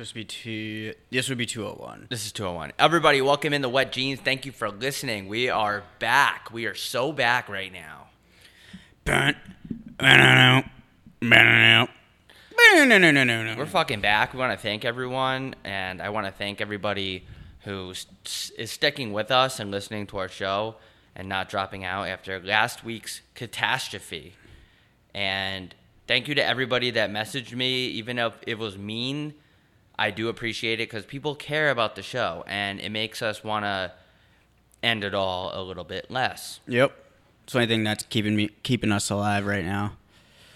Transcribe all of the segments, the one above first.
Supposed to be two. This would be two oh one. This is 201. Everybody, welcome in the Wet Jeans. Thank you for listening. We are back. We are so back right now. We're fucking back. We want to thank everyone, and I want to thank everybody who is sticking with us and listening to our show and not dropping out after last week's catastrophe. And thank you to everybody that messaged me, even if it was mean. I do appreciate it because people care about the show, and it makes us want to end it all a little bit less. Yep. It's the only thing that's keeping me keeping us alive right now.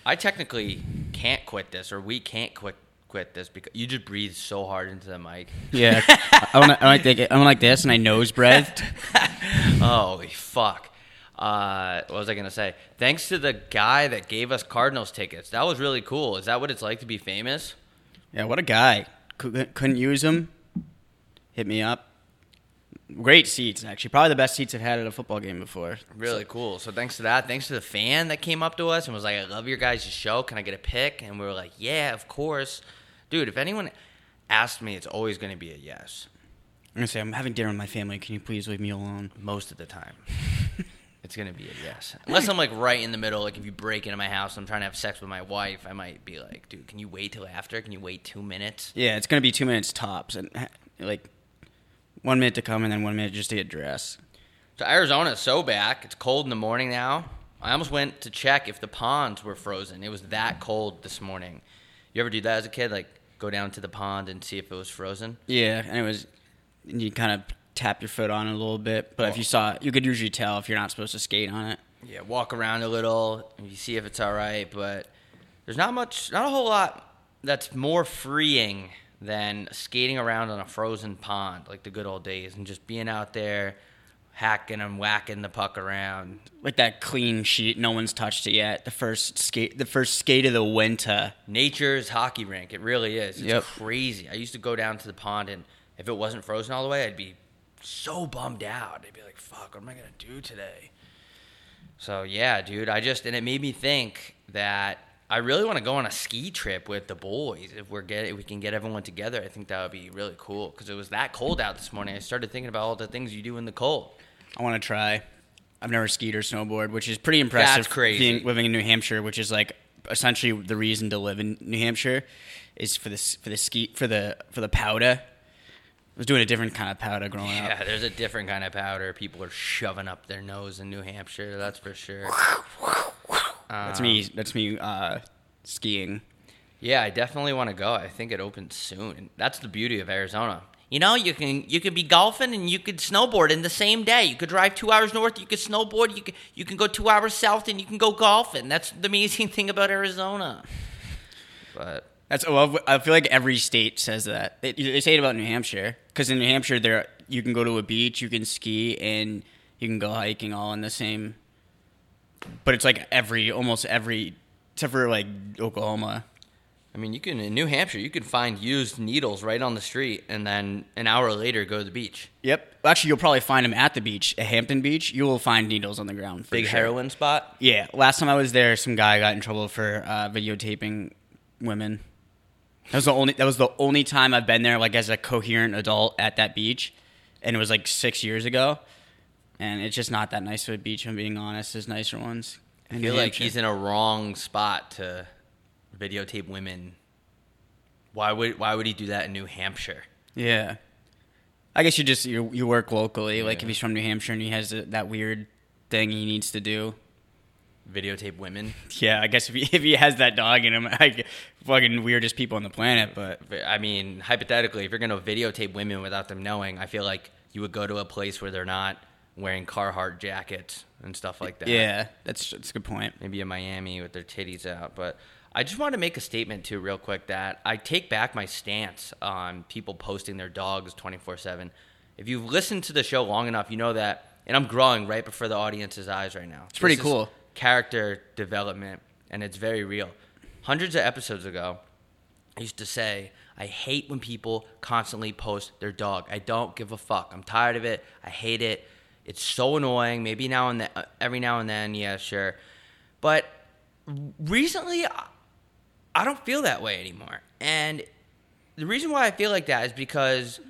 I technically can't quit this, or we can't quit quit this because you just breathe so hard into the mic. Yeah. I want I like I went like this and I nose breathed. Holy fuck. Uh, what was I gonna say? Thanks to the guy that gave us Cardinals tickets. That was really cool. Is that what it's like to be famous? Yeah, what a guy. Cou- Couldn't use them, Hit me up. Great seats, actually. Probably the best seats I've had at a football game before. Really cool. So thanks to that. Thanks to the fan that came up to us and was like, "I love your guys' show. Can I get a pic?" And we were like, "Yeah, of course." Dude, if anyone asked me, it's always gonna be a yes. I'm gonna say I'm having dinner with my family. Can you please leave me alone? most of the time. It's gonna be a yes. Unless I'm like right in the middle, like if you break into my house and I'm trying to have sex with my wife, I might be like, dude, can you wait till after? Can you wait two minutes? Yeah, it's gonna be two minutes tops, and like one minute to come and then one minute just to get dressed. So Arizona's so back. It's cold in the morning now. I almost went to check if the ponds were frozen. It was that cold this morning. You ever do that as a kid? Like go down to the pond and see if it was frozen? Yeah, and it was. And you kind of tap your foot on it a little bit, but if you saw, it, you could usually tell if you're not supposed to skate on it. Yeah, walk around a little and you see if it's all right. But there's not much, not a whole lot that's more freeing than skating around on a frozen pond like the good old days and just being out there hacking and whacking the puck around. Like that clean sheet, no one's touched it yet. The first skate, the first skate of the winter. Nature's hockey rink. It really is. It's Yep. crazy. I used to go down to the pond and if it wasn't frozen all the way, I'd be so bummed out. I'd be like, fuck, what am I going to do today? So, yeah, dude, I just, and it made me think that I really want to go on a ski trip with the boys. If we're get, if we can get everyone together, I think that would be really cool because it was that cold out this morning. I started thinking about all the things you do in the cold. I want to try. I've never skied or snowboard, which is pretty impressive. That's crazy. Being, living in New Hampshire, which is like essentially the reason to live in New Hampshire, is for this for the ski for the for the powder. I was doing a different kind of powder growing up. Yeah, there's a different kind of powder people are shoving up their nose in New Hampshire. That's for sure. That's me. That's me uh, skiing. Yeah, I definitely want to go. I think it opens soon. That's the beauty of Arizona. You know, you can you could be golfing and you could snowboard in the same day. You could drive two hours north, you could snowboard. You could you can go two hours south and you can go golfing. That's the amazing thing about Arizona. But That's well, I feel like every state says that. They, they say it about New Hampshire because in New Hampshire, there you can go to a beach, you can ski, and you can go hiking all in the same. But it's like every almost every except for like Oklahoma. I mean, you can in New Hampshire, you can find used needles right on the street, and then an hour later go to the beach. Yep. Actually, you'll probably find them at the beach, at Hampton Beach. You will find needles on the ground. For Big sure. heroin spot. Yeah. Last time I was there, some guy got in trouble for uh, videotaping women. That was the only. That was the only time I've been there, like as a coherent adult at that beach, and it was like six years ago. And it's just not that nice of a beach. I'm being honest. There's nicer ones. I feel like he's in a wrong spot to videotape women. Why would why would he do that in New Hampshire? Yeah. I guess you just you you work locally. Like if he's from New Hampshire and he has a, that weird thing he needs to do. Videotape women. Yeah, I guess if he, if he has that dog in him, I fucking weirdest people on the planet. But I mean, hypothetically, if you're gonna videotape women without them knowing, I feel like you would go to a place where they're not wearing Carhartt jackets and stuff like that. yeah, that's that's a good point. Maybe in Miami with their titties out. But I just want to make a statement too, real quick, that I take back my stance on people posting their dogs 24 7. If you've listened to the show long enough, you know that, and I'm growing right before the audience's eyes right now. It's pretty This is cool. Character development, and it's very real. Hundreds of episodes ago, I used to say, I hate when people constantly post their dog. I don't give a fuck. I'm tired of it. I hate it. It's so annoying. Maybe now and then, uh, every now and then, yeah, sure. But recently, I- I don't feel that way anymore. And the reason why I feel like that is because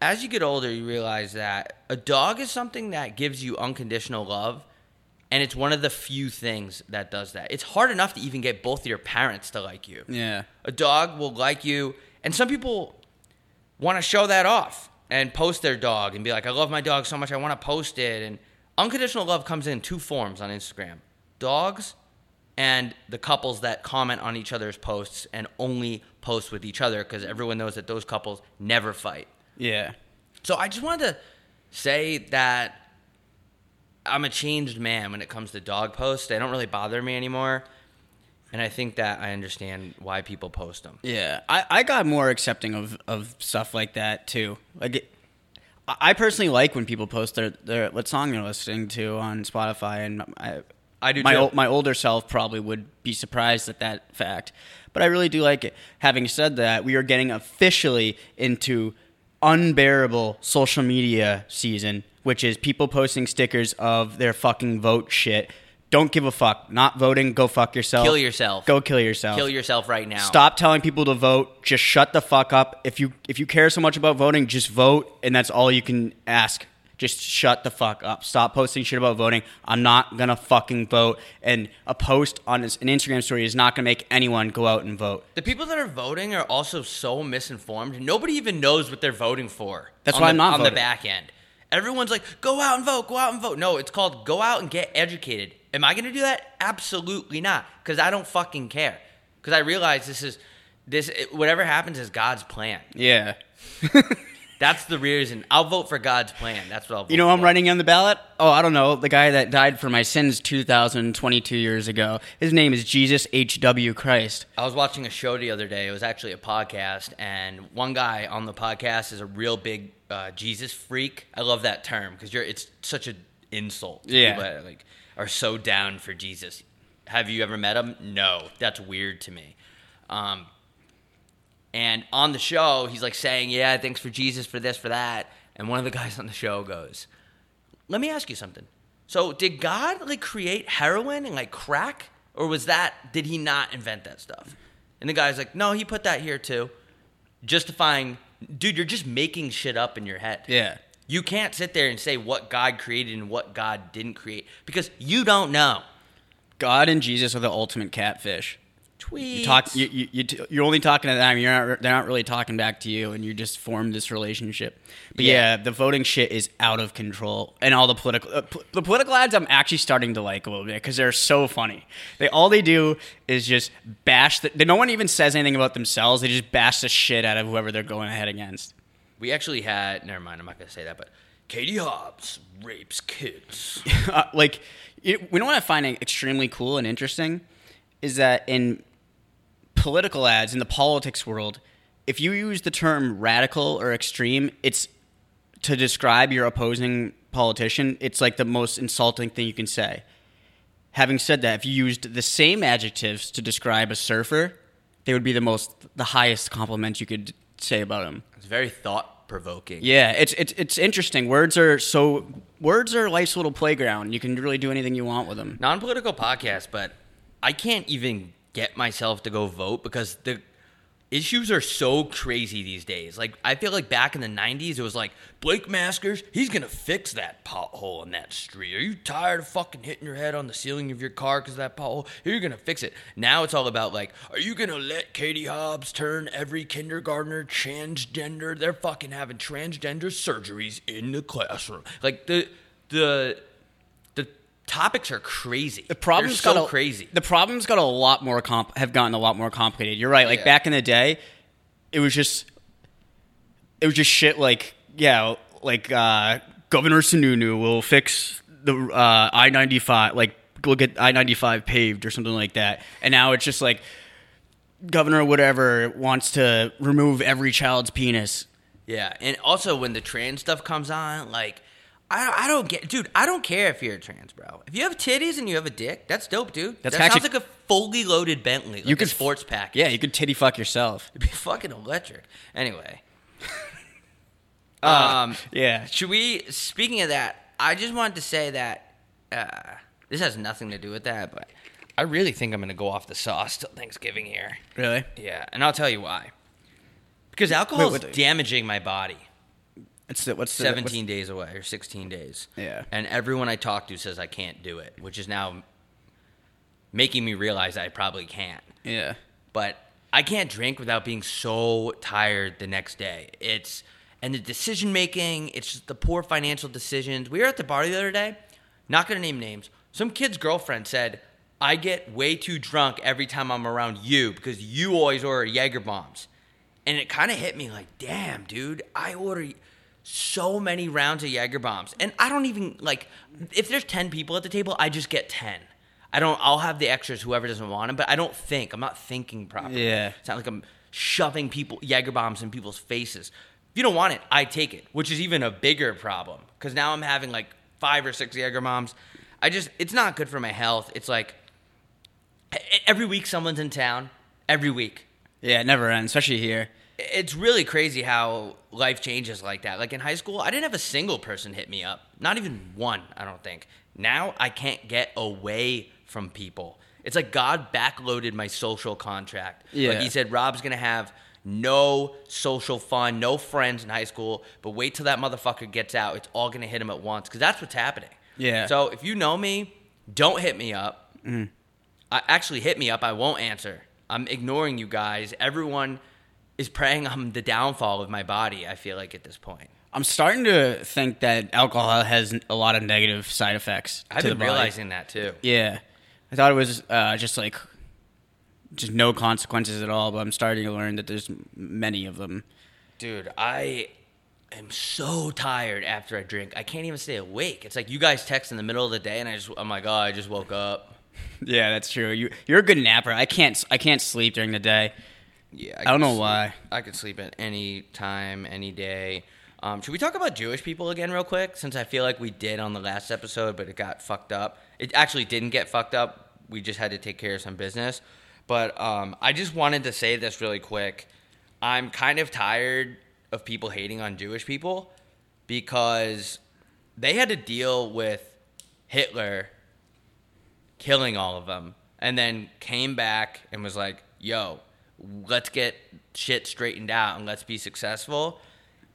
as you get older, you realize that a dog is something that gives you unconditional love, and it's one of the few things that does that. It's hard enough to even get both of your parents to like you. Yeah. A dog will like you, and some people want to show that off and post their dog and be like, I love my dog so much, I want to post it. And unconditional love comes in two forms on Instagram dogs and the couples that comment on each other's posts and only post with each other because everyone knows that those couples never fight. Yeah. So I just wanted to say that I'm a changed man when it comes to dog posts. They don't really bother me anymore. And I think that I understand why people post them. Yeah, I, I got more accepting of, of stuff like that too. Like, it, I personally like when people post their, their what song they're listening to on Spotify, and I I do my ol- my older self probably would be surprised at that fact, but I really do like it. Having said that, we are getting officially into unbearable social media season, which is people posting stickers of their fucking vote shit. Don't give a fuck. Not voting. Go fuck yourself. Kill yourself. Go kill yourself. Kill yourself right now. Stop telling people to vote. Just shut the fuck up. If you if you care so much about voting, just vote, and that's all you can ask. Just shut the fuck up. Stop posting shit about voting. I'm not gonna fucking vote. And a post on an Instagram story is not gonna make anyone go out and vote. The people that are voting are also so misinformed. Nobody even knows what they're voting for. That's why the, I'm not on voting. the back end. Everyone's like, "Go out and vote. Go out and vote." No, it's called "Go out and get educated." Am I going to do that? Absolutely not, because I don't fucking care. Because I realize this is this whatever happens is God's plan. Yeah. That's the reason. I'll vote for God's plan. That's what I'll vote You know, I'm for. running on the ballot. Oh, I don't know. The guy that died for my sins 2,022 years ago. His name is Jesus H. W. Christ. I was watching a show the other day. It was actually a podcast, and one guy on the podcast is a real big uh, Jesus freak. I love that term because you're it's such an insult. Yeah. people that, like are so down for Jesus. Have you ever met him? No, that's weird to me. Um, and on the show, he's like saying, "Yeah, thanks for Jesus for this for that." And one of the guys on the show goes, "Let me ask you something. So, did God like create heroin and like crack, or was that did he not invent that stuff?" And the guy's like, "No, he put that here too, justifying." Dude, you're just making shit up in your head. Yeah. You can't sit there and say what God created and what God didn't create because you don't know. God and Jesus are the ultimate catfish. Tweets. You talk. You, you, you t- you're only talking to them. You're not. They're not really talking back to you, and you just formed this relationship. But yeah, Yeah. the voting shit is out of control, and all the political uh, the political ads I'm actually starting to like a little bit because they're so funny. They all they do is just bash. The, no one even says anything about themselves. They just bash the shit out of whoever they're going ahead against. We actually had. Never mind. I'm not gonna say that. But Katie Hobbs rapes kids. uh, like you, we know what I find extremely cool and interesting is that in political ads in the politics world, if you use the term radical or extreme, it's to describe your opposing politician. It's like the most insulting thing you can say. Having said that, if you used the same adjectives to describe a surfer, they would be the most the highest compliment you could say about him. It's very thought provoking. Yeah, it's it's it's interesting. Words are so words are life's little playground. You can really do anything you want with them. Non political podcast, but I can't even get myself to go vote because the issues are so crazy these days. Like I feel like back in the '90s, it was like Blake Maskers, he's gonna fix that pothole in that street. Are you tired of fucking hitting your head on the ceiling of your car because that pothole? You're gonna fix it. Now it's all about like, are you gonna let Katie Hobbs turn every kindergartner transgender? They're fucking having transgender surgeries in the classroom. Like the the topics are crazy. The problem's They're so got a, crazy. The problem's got a lot more comp have gotten a lot more complicated. You're right. Like Yeah. back in the day, it was just it was just shit like yeah, like uh, Governor Sununu will fix the uh, I ninety five like we'll get I ninety five paved or something like that. And now it's just like Governor whatever wants to remove every child's penis. Yeah, and also when the trans stuff comes on, like I, I don't get, dude. I don't care if you're a trans, bro. If you have titties and you have a dick, that's dope, dude. That's that actually- sounds like a fully loaded Bentley, like You a could- sports pack. Yeah, you could titty fuck yourself. it'd be fucking electric. Anyway, Uh, um, Yeah. should we? Speaking of that, I just wanted to say that uh, this has nothing to do with that, but I really think I'm gonna go off the sauce till Thanksgiving here. Really? Yeah, and I'll tell you why. Because alcohol Wait, is damaging my body. It's what's the 17 days away or 16 days. Yeah. And everyone I talk to says I can't do it, which is now making me realize I probably can't. Yeah. But I can't drink without being so tired the next day. It's and the decision making, it's just the poor financial decisions. We were at the bar the other day, not gonna name names. Some kid's girlfriend said, I get way too drunk every time I'm around you because you always order Jaeger bombs. And it kind of hit me like, damn, dude, I order so many rounds of Jaeger bombs. And I don't even like if there's 10 people at the table, I just get 10. I don't I'll have the extras whoever doesn't want them, but I don't think. I'm not thinking properly. Yeah. It's not like I'm shoving people Jaeger bombs in people's faces. If you don't want it, I take it, which is even a bigger problem cuz now I'm having like 5 or 6 Jaeger bombs. I just it's not good for my health. It's like every week someone's in town, every week Yeah, it never ends, especially here. It's really crazy how life changes like that. Like in high school, I didn't have a single person hit me up. Not even one, I don't think. Now I can't get away from people. It's like God backloaded my social contract. Like Yeah. he said, Rob's gonna have no social fun, no friends in high school, but wait till that motherfucker gets out. It's all gonna hit him at once. Because that's what's happening. Yeah. So if you know me, don't hit me up. Mm. I actually hit me up. I won't answer. I'm ignoring you guys. Everyone is preying on the downfall of my body. I feel like at this point, I'm starting to think that alcohol has a lot of negative side effects. I've to been the body. realizing that too. Yeah, I thought it was uh, just like just no consequences at all, but I'm starting to learn that there's many of them. Dude, I am so tired after I drink. I can't even stay awake. It's like you guys text in the middle of the day, and I just, I'm like, oh, I just woke up. Yeah, that's true. You you're a good napper. I can't I can't sleep during the day. Yeah, I don't know sleep- why. I could sleep at any time, any day. Um, should we talk about Jewish people again, real quick? Since I feel like we did on the last episode, but it got fucked up. It actually didn't get fucked up. We just had to take care of some business. But um, I just wanted to say this really quick. I'm kind of tired of people hating on Jewish people because they had to deal with Hitler killing all of them and then came back and was like yo let's get shit straightened out and let's be successful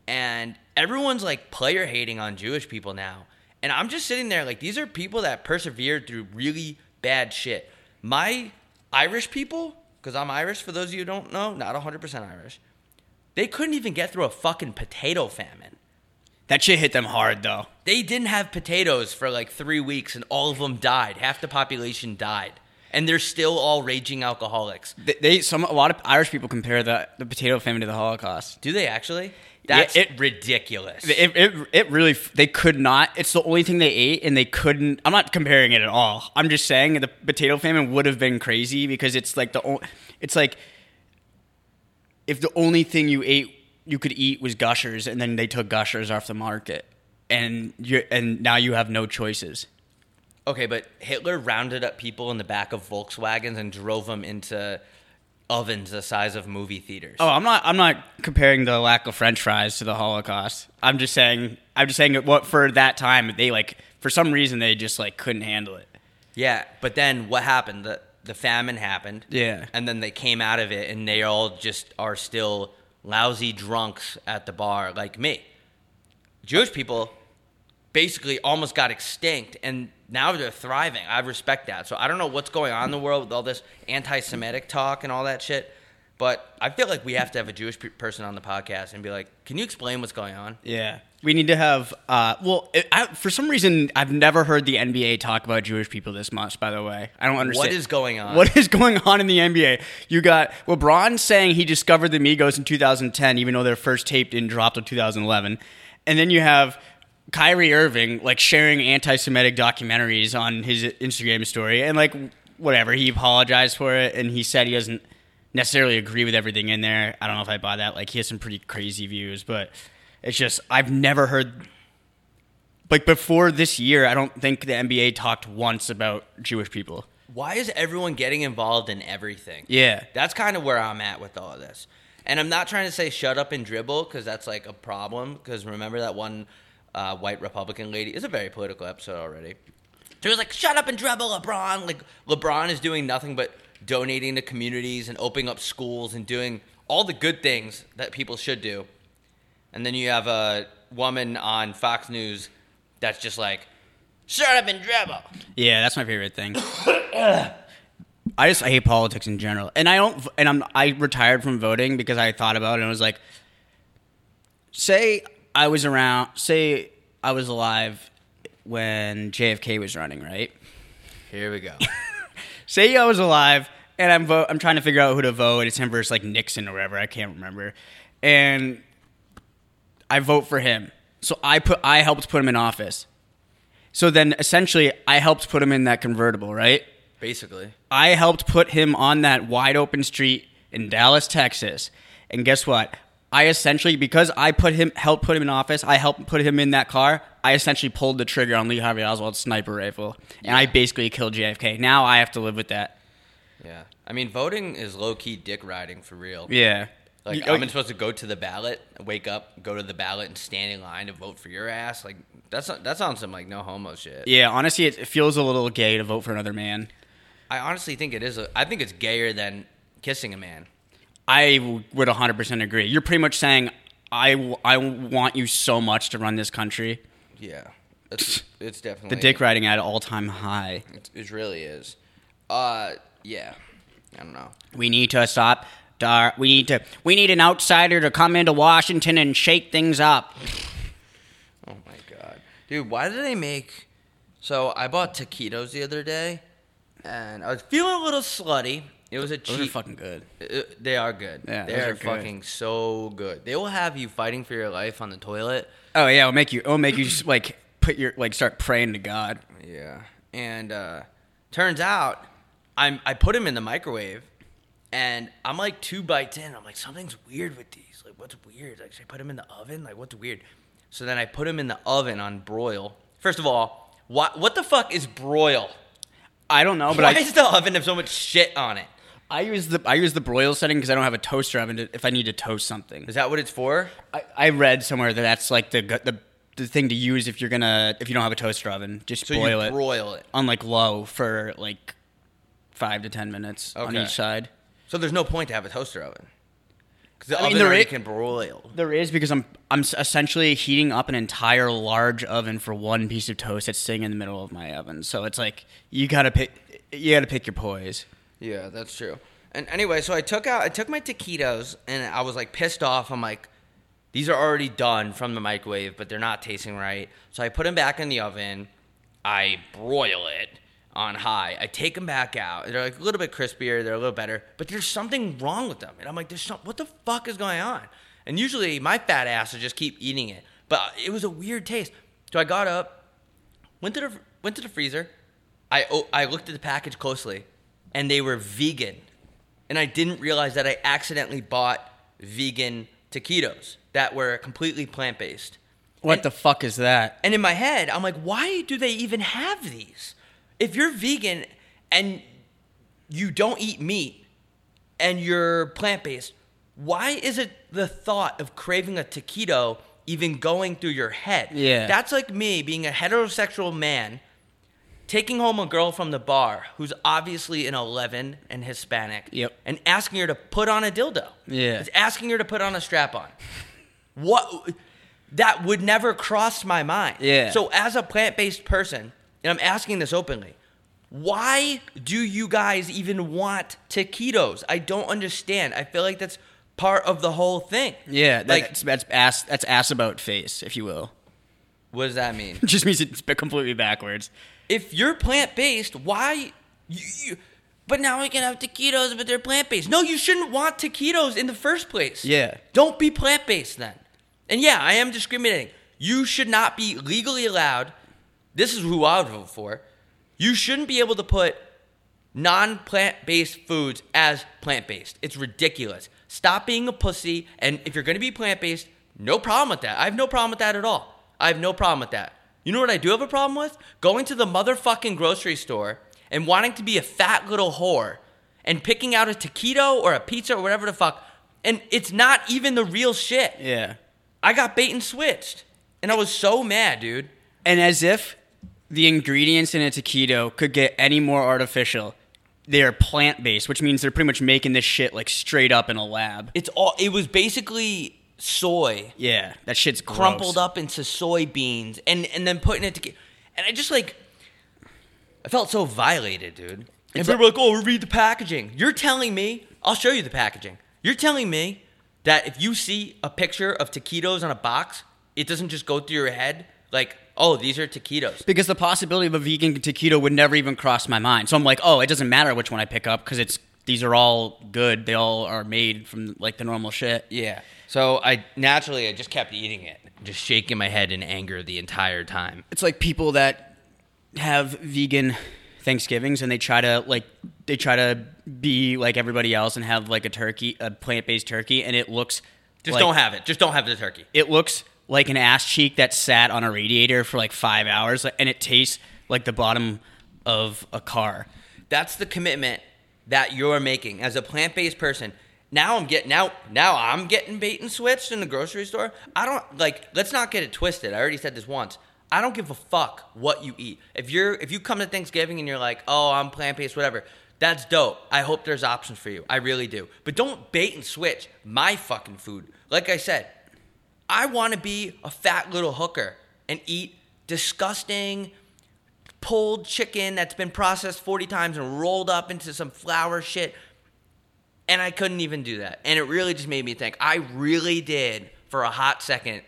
and everyone's like player hating on jewish people now and i'm just sitting there like these are people that persevered through really bad shit my irish people because i'm irish for those of you who don't know not 100% irish they couldn't even get through a fucking potato famine That shit hit them hard though. they didn't have potatoes for like three weeks and all of them died. Half the population died. And they're still all raging alcoholics. They, they some a lot of Irish people compare the the potato famine to the Holocaust. Do they actually? Yeah, That's it- ridiculous. It, it, it really they could not. It's the only thing they ate, and they couldn't. I'm not comparing it at all. I'm just saying the potato famine would have been crazy because it's like the o- it's like if the only thing you ate you could eat was gushers, and then they took gushers off the market, and you and now you have no choices. Okay, but Hitler rounded up people in the back of Volkswagens and drove them into ovens the size of movie theaters. Oh, I'm not. I'm not comparing the lack of French fries to the Holocaust. I'm just saying. I'm just saying what for that time they like for some reason they just like couldn't handle it. Yeah, but then what happened? The the famine happened. Yeah. And then they came out of it and they all just are still lousy drunks at the bar like me. Jewish people basically almost got extinct and now they're thriving. I respect that. So I don't know what's going on in the world with all this anti-Semitic talk and all that shit, but I feel like we have to have a Jewish pe- person on the podcast and be like, "Can you explain what's going on?" Yeah, we need to have. Uh, well, it, I, for some reason, I've never heard the NBA talk about Jewish people this much. By the way, I don't understand What is going on? What is going on in the NBA? You got LeBron saying he discovered the Migos in 2010, even though their first tape didn't drop till 2011, and then you have Kyrie Irving like sharing anti-Semitic documentaries on his Instagram story, and like whatever, he apologized for it, and he said he doesn't necessarily agree with everything in there. I don't know if I buy that. Like he has some pretty crazy views, but it's just I've never heard like before this year. I don't think the NBA talked once about Jewish people. Why is everyone getting involved in everything? Yeah, That's kind of where I'm at with all of this. And I'm not trying to say shut up and dribble because that's like a problem. Because remember that one uh, white Republican lady? It's a very political episode already. She was like, shut up and dribble, LeBron. Like, LeBron is doing nothing but donating to communities and opening up schools and doing all the good things that people should do, and then you have a woman on Fox News that's just like, "Shut up and dribble." Yeah, that's my favorite thing. I just I hate politics in general, and I don't. And I'm I retired from voting because I thought about it and was like, say I was around, say I was alive when JFK was running, right? Here we go. say I was alive and I'm vote. I'm trying to figure out who to vote. It's him versus like Nixon or whatever. I can't remember. And I vote for him. So I put I helped put him in office. So then essentially I helped put him in that convertible, right? Basically, I helped put him on that wide open street in Dallas, Texas. And guess what? I essentially because I put him helped put him in office, I helped put him in that car. I essentially pulled the trigger on Lee Harvey Oswald's sniper rifle, and I basically killed JFK. Now I have to live with that. yeah. I mean, voting is low key dick riding for real. Yeah. Like, I'm oh, supposed to go to the ballot, wake up, go to the ballot, and stand in line to vote for your ass. Like, that's that sounds some like no homo shit. Yeah, honestly, it, it feels a little gay to vote for another man. I honestly think it is. A, I think it's gayer than kissing a man. I would 100% agree. You're pretty much saying, I, I want you so much to run this country. Yeah, it's it's definitely. The dick riding at all time high. It, it really is. Uh, yeah. I don't know. We need to stop. Dar- we need to. We need an outsider to come into Washington and shake things up. Oh my god, dude, why did they make? So I bought taquitos the other day, and I was feeling a little slutty. It was a Those are cheap. fucking good. Uh, they are good. Yeah, they those are, are good. fucking so good. They will have you fighting for your life on the toilet. Oh yeah, it'll make you. It'll make you just like put your like start praying to God. Yeah. And uh, turns out, I'm I put them in the microwave, and I'm like two bites in. I'm like, something's weird with these. Like, what's weird? Like, should I put them in the oven? Like, what's weird? So then I put them in the oven on broil. First of all, what what the fuck is broil? I don't know, but Why I does the oven have so much shit on it? I use the I use the broil setting because I don't have a toaster oven to, if I need to toast something. Is that what it's for? I, I read somewhere that that's like the the the thing to use if you're gonna if you don't have a toaster oven. Just So boil you it broil it. on like low for like five to ten minutes on Okay. each side. So there's no point to have a toaster oven. Because the I mean, oven there already i- can broil. There is because I'm I'm s- essentially heating up an entire large oven for one piece of toast that's sitting in the middle of my oven. So it's like you gotta pick you gotta pick your poise. Yeah, that's true. And anyway, so I took out I took my taquitos and I was like pissed off. I'm like, these are already done from the microwave, but they're not tasting right. So I put them back in the oven. I broil it on high. I take them back out. They're like a little bit crispier. They're a little better, but there's something wrong with them. And I'm like, there's some, what the fuck is going on? And usually my fat ass would just keep eating it, but it was a weird taste. So I got up, went to the went to the freezer. I I looked at the package closely, and they were vegan, and I didn't realize that I accidentally bought vegan taquitos that were completely plant based. What And- the fuck is that? And in my head, I'm like, why do they even have these? If you're vegan and you don't eat meat and you're plant based, why is it the thought of craving a taquito even going through your head? Yeah. That's like me being a heterosexual man taking home a girl from the bar who's obviously an 11 and Hispanic Yep. and asking her to put on a dildo. Yeah. It's asking her to put on a strap on. What? That would never cross my mind. Yeah. So as a plant-based person, and I'm asking this openly, why do you guys even want taquitos? I don't understand. I feel like that's part of the whole thing. Yeah, Like- that's that's ass that's ass about face, if you will. What does that mean? It just means it's completely backwards. If you're plant-based, why you, you but now we can have taquitos, but they're plant-based. No, you shouldn't want taquitos in the first place. Yeah. Don't be plant-based then. And yeah, I am discriminating. You should not be legally allowed. This is who I would vote for. You shouldn't be able to put non-plant-based foods as plant-based. It's ridiculous. Stop being a pussy. And if you're going to be plant-based, no problem with that. I have no problem with that at all. I have no problem with that. You know what I do have a problem with? Going to the motherfucking grocery store and wanting to be a fat little whore and picking out a taquito or a pizza or whatever the fuck. And it's not even the real shit. Yeah. I got bait and switched. And I was so mad, dude. And as if the ingredients in a taquito could get any more artificial, they're plant based, which means they're pretty much making this shit like straight up in a lab. It's all. It was basically soy Yeah, that shit's gross. crumpled up into soybeans and and then putting it together. And I just like, I felt so violated, dude. And It's people were like, "Oh, read the packaging." You're telling me? I'll show you the packaging. You're telling me that if you see a picture of taquitos on a box, it doesn't just go through your head like, "Oh, these are taquitos." because the possibility of a vegan taquito would never even cross my mind. So I'm like, oh, it doesn't matter which one I pick up because it's these are all good. They all are made from like the normal shit. Yeah. So I naturally I just kept eating it, just shaking my head in anger the entire time. It's like people that have vegan Thanksgivings and they try to like they try to be like everybody else and have like a turkey, a plant based turkey, and it looks Just like- don't have it. Just don't have the turkey. it looks like an ass cheek that sat on a radiator for like five hours, and it tastes like the bottom of a car. That's the commitment that you're making as a plant-based person. Now I'm getting now now I'm getting bait and switched in the grocery store. I don't like let's not get it twisted. I already said this once. I don't give a fuck what you eat. If you're if you come to Thanksgiving and you're like, "Oh, I'm plant-based whatever." That's dope. I hope there's options for you. I really do. But don't bait and switch my fucking food. Like I said, I want to be a fat little hooker and eat disgusting pulled chicken that's been processed 40 times and rolled up into some flour shit. And I couldn't even do that. And it really just made me think I really did, for a hot second,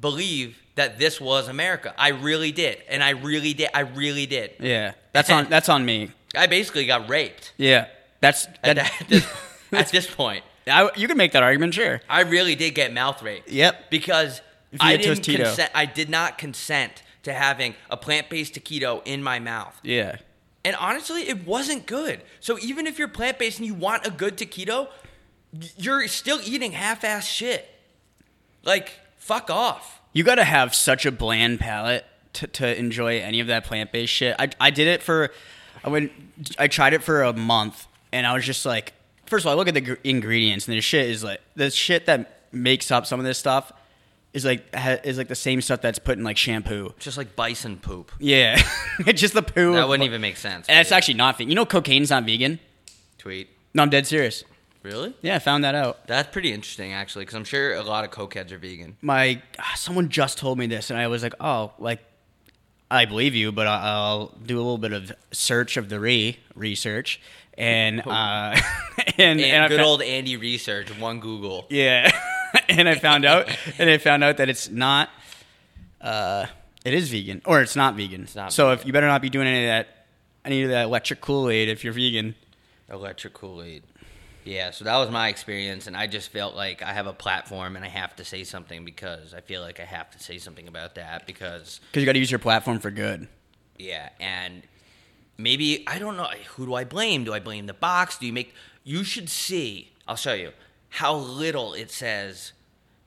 believe that this was America. I really did. And I really did. I really did. Yeah, that's on that's on me. I basically got raped Yeah, that's at, that. at this, at this point. I, you can make that argument, sure. I really did get mouth raped. Yep. Because I didn't consent. I did not consent to having a plant-based taquito in my mouth. Yeah, And honestly, it wasn't good. So even if you're plant based and you want a good taquito, you're still eating half ass shit. Like, fuck off. you got to have such a bland palate to, to enjoy any of that plant based shit. I I did it for, I went, I tried it for a month, and I was just like, first of all, I look at the gr- ingredients, and the shit is like the shit that makes up some of this stuff is like ha- is like the same stuff that's put in like shampoo. Just like bison poop. Yeah, it's just the poo. That wouldn't even make sense. And it's dude. actually not vegan. You know, cocaine's not vegan. tweet. No, I'm dead serious. Really? Yeah, I found that out. That's pretty interesting, actually, because I'm sure a lot of cokeheads are vegan. My ah, someone just told me this, and I was like, oh, like I believe you, but I'll do a little bit of search of the re research, and uh, and, And, good old Andy research, one Google. yeah, and I found out, and I found out that it's not. Uh, it is vegan, or it's not vegan. not so vegan. if you better not be doing any of that, any of that electric Kool Aid if you're vegan. Electric Kool Aid. Yeah, so that was my experience, and I just felt like I have a platform and I have to say something because I feel like I have to say something about that because Because you got to use your platform for good. Yeah, and maybe I don't know who do I blame? Do I blame the box? Do you make you should see, I'll show you how little it says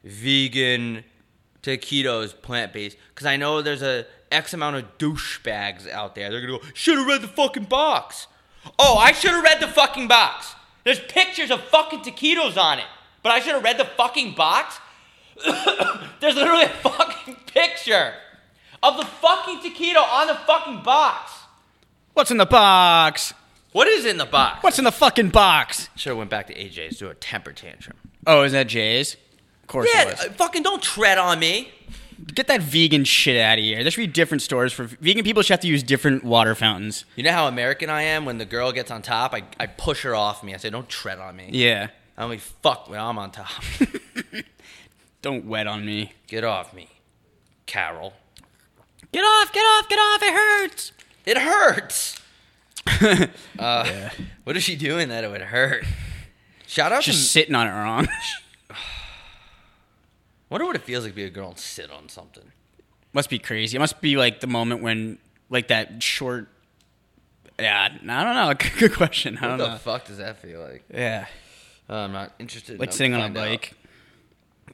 vegan taquitos plant-based cuz I know there's a X amount of douchebags out there. They're to go, "Should have read the fucking box." Oh, I should have read the fucking box. There's pictures of fucking taquitos on it. But I should have read the fucking box? There's literally a fucking picture of the fucking taquito on the fucking box. What's in the box? What is in the box? What's in the fucking box? Should have went back to AJ's do a temper tantrum. Oh, is that Jay's? Of course Yeah, it was. uh, fucking don't tread on me. Get that vegan shit out of here. There should be different stores for vegan people. Should have to use different water fountains. You know how American I am? When the girl gets on top, I, I push her off me. I say, don't tread on me. Yeah. I'm like, fuck when I'm on top. Don't wet on me. Get off me, Carol. Get off! Get off! Get off! It hurts. It hurts. uh, What is she doing that it would hurt? Shout out Just to. sitting on it wrong. wonder what it feels like to be a girl and sit on something. must be crazy. It must be like the moment when, like that short. Yeah, I don't know. Good question. I What don't the know. fuck does that feel like? yeah, Uh, I'm not interested. like sitting on a find out. bike.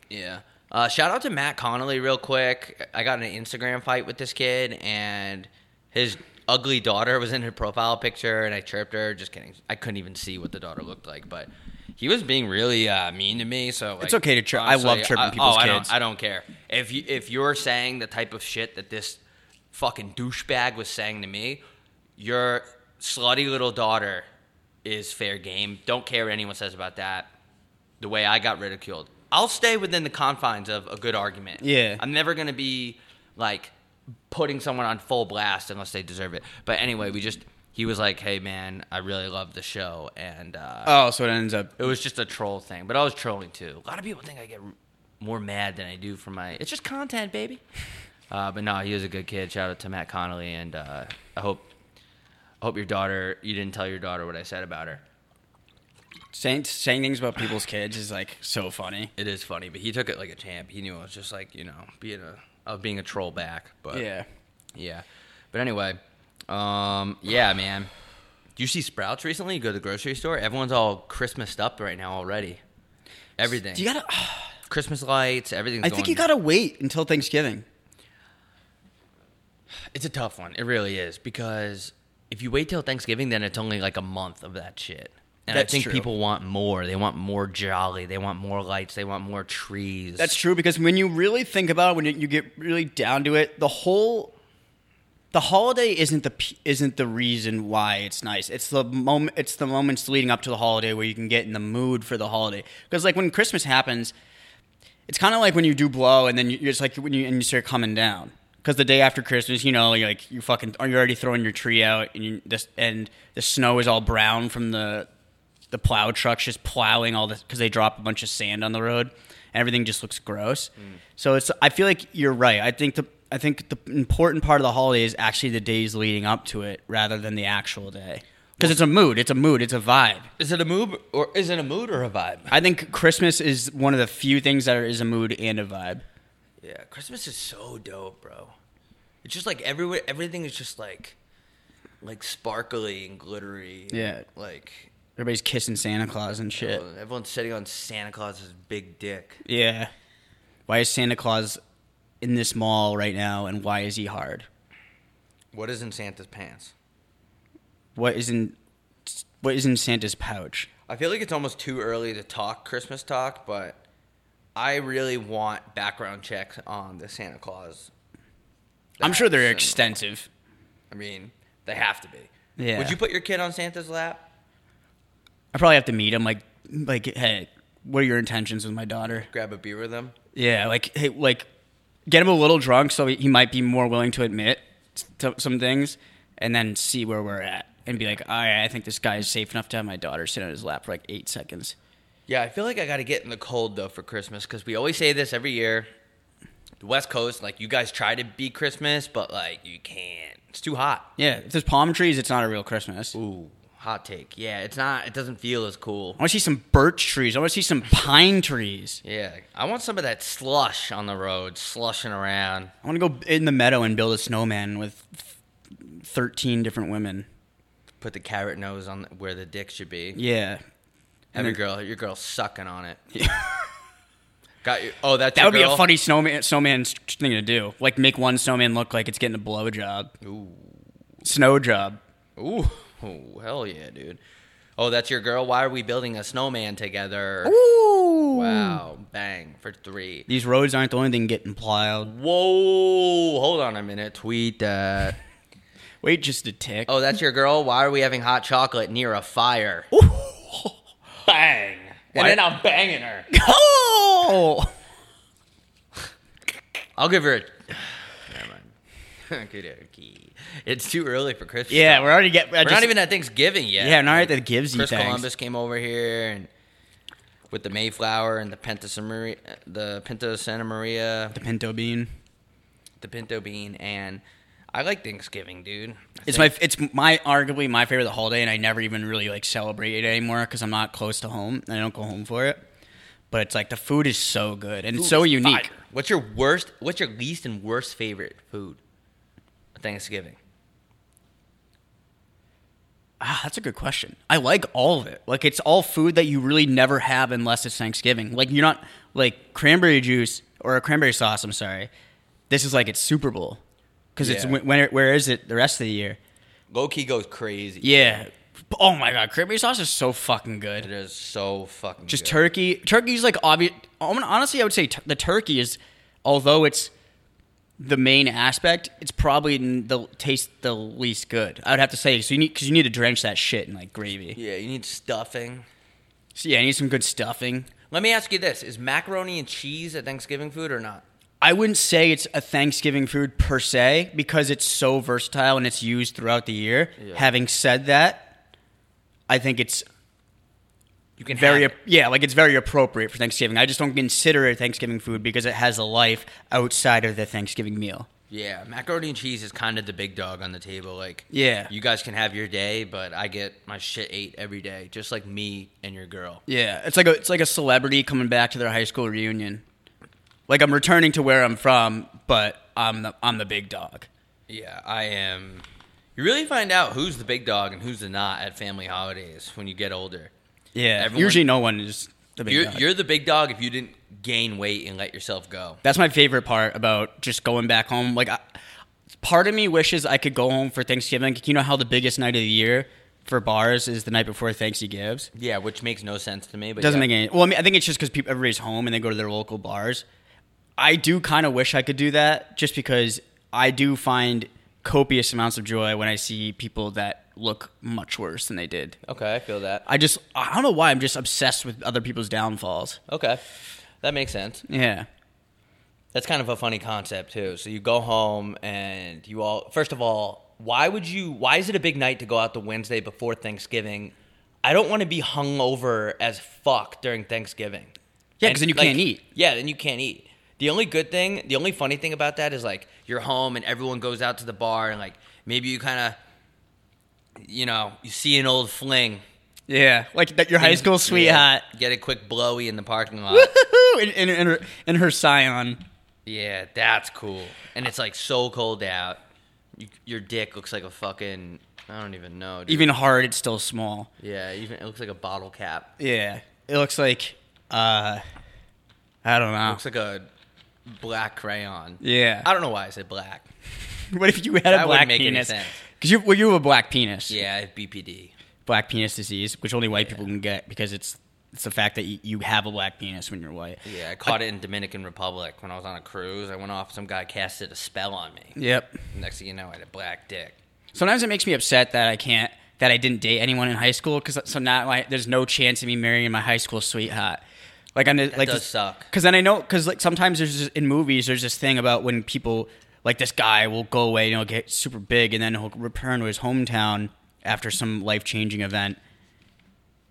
Yeah. Uh, shout out to Matt Connolly real quick. I got an Instagram fight with this kid, and his ugly daughter was in her profile picture, and I chirped her. Just kidding. I couldn't even see what the daughter looked like, but he was being really uh, mean to me. So like, It's okay to chirp. I love chirping I- people's oh, I kids. don't, I don't care if you if you're saying the type of shit that this fucking douchebag was saying to me. Your slutty little daughter is fair game. Don't care what anyone says about that. The way I got ridiculed, I'll stay within the confines of a good argument. Yeah. I'm never gonna be like putting someone on full blast unless they deserve it. But anyway, we just he was like, "Hey man, I really love the show," and uh, Oh, so it ends up. it was just a troll thing. But I was trolling too. A lot of people think I get more mad than I do for my. It's just content, baby. Uh, but no, he was a good kid. Shout out to Matt Connolly, and uh, I hope, I hope your daughter. You didn't tell your daughter what I said about her. Saying saying things about people's kids is like so funny. It is funny, but he took it like a champ. He knew it was just like you know being a of being a troll back. But Yeah. yeah. But anyway, um, yeah, man. Do you see Sprouts recently? You go to the grocery store. Everyone's all Christmased up right now already. Everything. You gotta. Christmas lights. Everything. I think you gotta wait until Thanksgiving. It's a tough one. It really is because if you wait till Thanksgiving, then it's only like a month of that shit. And That's I think true. people want more. They want more jolly. They want more lights. They want more trees. That's true because when you really think about it, when you, you get really down to it, the whole the holiday isn't the isn't the reason why it's nice. It's the moment. It's the moments leading up to the holiday where you can get in the mood for the holiday. Because like when Christmas happens, it's kind of like when you do blow and then you, it's like when you and you start coming down. Because the day after Christmas, you know, you're like you fucking are you're already throwing your tree out and you this and the snow is all brown from the the plow trucks just plowing all this because they drop a bunch of sand on the road and everything just looks gross. Mm. So it's I feel like you're right. I think the I think the important part of the holiday is actually the days leading up to it rather than the actual day. Because it's a mood, it's a mood, it's a vibe. Is it a mood or is it a mood or a vibe? I think Christmas is one of the few things that is a mood and a vibe. Yeah, Christmas is so dope, bro. It's just like everywhere. Everything is just like, like sparkly and glittery. Yeah. Like Everybody's kissing Santa Claus and shit. everyone's sitting on Santa Claus's big dick. Yeah. Why is Santa Claus in this mall right now and why is he hard? What is in Santa's pants? What is in what is in Santa's pouch? I feel like it's almost too early to talk Christmas talk, but I really want background checks on the Santa Claus. I'm sure they're extensive. I mean, they have to be. Yeah. Would you put your kid on Santa's lap? I probably have to meet him. Like, like, hey, what are your intentions with my daughter? Grab a beer with him? Yeah, like, hey, like, get him a little drunk so he might be more willing to admit to some things, and then see where we're at, and be like, all right, I think this guy is safe enough to have my daughter sit on his lap for like eight seconds. Yeah, I feel like I got to get in the cold though for Christmas because we always say this every year. The West Coast, like you guys try to beat Christmas, but like you can't. It's too hot. Yeah, if there's palm trees, it's not a real Christmas. Ooh, hot take. Yeah, it's not. It doesn't feel as cool. I want to see some birch trees. I want to see some pine trees. Yeah, I want some of that slush on the road, slushing around. I want to go in the meadow and build a snowman with thirteen different women. Put the carrot nose on where the dick should be. Yeah, and your girl, your girl sucking on it. Got you. Oh, that's that your would be a funny snowman snowman thing to do. Like make one snowman look like it's getting a blowjob. Ooh, Snow job. ooh, oh, hell yeah, dude. Oh, that's your girl. Why are we building a snowman together? Ooh. Wow, bang for three. These roads aren't the only thing getting plowed. Whoa, hold on a minute. Tweet that. Wait just a tick. Oh, that's your girl. Why are we having hot chocolate near a fire? Ooh. Bang. And then I'm banging her. Oh! I'll give her a. Never mind. Okey-dokey. It's too early for Christmas. Yeah, stuff. we're already get. We're not even at Thanksgiving yet. Yeah, not at the gives you Chris things. Columbus came over here and with the Mayflower and the Pinto Santa Maria, the Pinto Santa Maria, The pinto bean. the Pinto Bean, and I like Thanksgiving, dude. I It's think- my it's my arguably my favorite holiday, and I never even really like celebrate it anymore because I'm not close to home and I don't go home for it. But it's like the food is so good and it's Food so unique. fire. What's your worst? What's your least and worst favorite food? Thanksgiving. Ah, that's a good question. I like all of it. Like it's all food that you really never have unless it's Thanksgiving. Like you're not like cranberry juice or a cranberry sauce. I'm sorry. This is like it's Super Bowl because it's Yeah. when, when where is it the rest of the year? Low key goes crazy. Yeah. Oh my god, cranberry sauce is so fucking good. It is so fucking. Good. Just good. turkey. Turkey's like obvious. Honestly, I would say t- the turkey is, although it's the main aspect, it's probably the taste the least good. I would have to say so you need because you need to drench that shit in like gravy. Yeah, you need stuffing. So yeah, you need some good stuffing. Let me ask you this: Is macaroni and cheese a Thanksgiving food or not? I wouldn't say it's a Thanksgiving food per se because it's so versatile and it's used throughout the year. Yeah. Having said that, I think it's You can very have it. yeah, like it's very appropriate for Thanksgiving. I just don't consider it Thanksgiving food because it has a life outside of the Thanksgiving meal. Yeah, macaroni and cheese is kind of the big dog on the table. Like, Yeah. you guys can have your day, but I get my shit ate every day, just like me and your girl. Yeah, it's like a it's like a celebrity coming back to their high school reunion. Like I'm returning to where I'm from, but I'm the I'm the big dog. Yeah, I am. You really find out who's the big dog and who's the not at family holidays when you get older. Yeah, Everyone- usually no one is the big You're, dog. you're the big dog if you didn't gain weight and let yourself go. That's my favorite part about just going back home. Like, I, part of me wishes I could go home for Thanksgiving. You know how the biggest night of the year for bars is the night before Thanksgiving. Yeah, which makes no sense to me. But It doesn't yeah. make any. Well, I mean, I think it's just because people everybody's home and they go to their local bars. I do kind of wish I could do that, just because I do find copious amounts of joy when I see people that look much worse than they did. Okay, I feel that. I just I don't know why I'm just obsessed with other people's downfalls. Okay, that makes sense. Yeah. That's kind of a funny concept too. So you go home and you all. First of all, why would you? Why is it a big night to go out the Wednesday before Thanksgiving? I don't want to be hungover as fuck during Thanksgiving. Yeah, because then you like, can't eat. Yeah, then you can't eat. The only good thing, the only funny thing about that is like you're home and everyone goes out to the bar and like maybe you kind of, you know, you see an old fling. Yeah, like that your high school Yeah, sweetheart. get a quick blowy in the parking lot. in, in, in, her, in her scion. Yeah, that's cool. And it's like so cold out. You, your dick looks like a fucking I don't even know. Dude. Even hard, it's still small. yeah, even it looks like a bottle cap. Yeah, it looks like uh, I don't It know. looks like a black crayon. Yeah. I don't know why I said black. What if you had That a black make penis? Because you, well, you have a black penis. Yeah, I have BPD. Black penis disease, which only white people can get because it's it's the fact that you, you have a black penis when you're white. Yeah, I caught it in Dominican Republic when I was on a cruise. I went off. Some guy casted a spell on me. Yep. Next thing you know, I had a black dick. Sometimes it makes me upset that I can't that I didn't date anyone in high school because so now like, there's no chance of me marrying my high school sweetheart. Like I'm like does suck. Because then I know because like sometimes there's this, in movies there's this thing about when people like this guy will go away, and he'll get super big, and then he'll return to his hometown after some life changing event,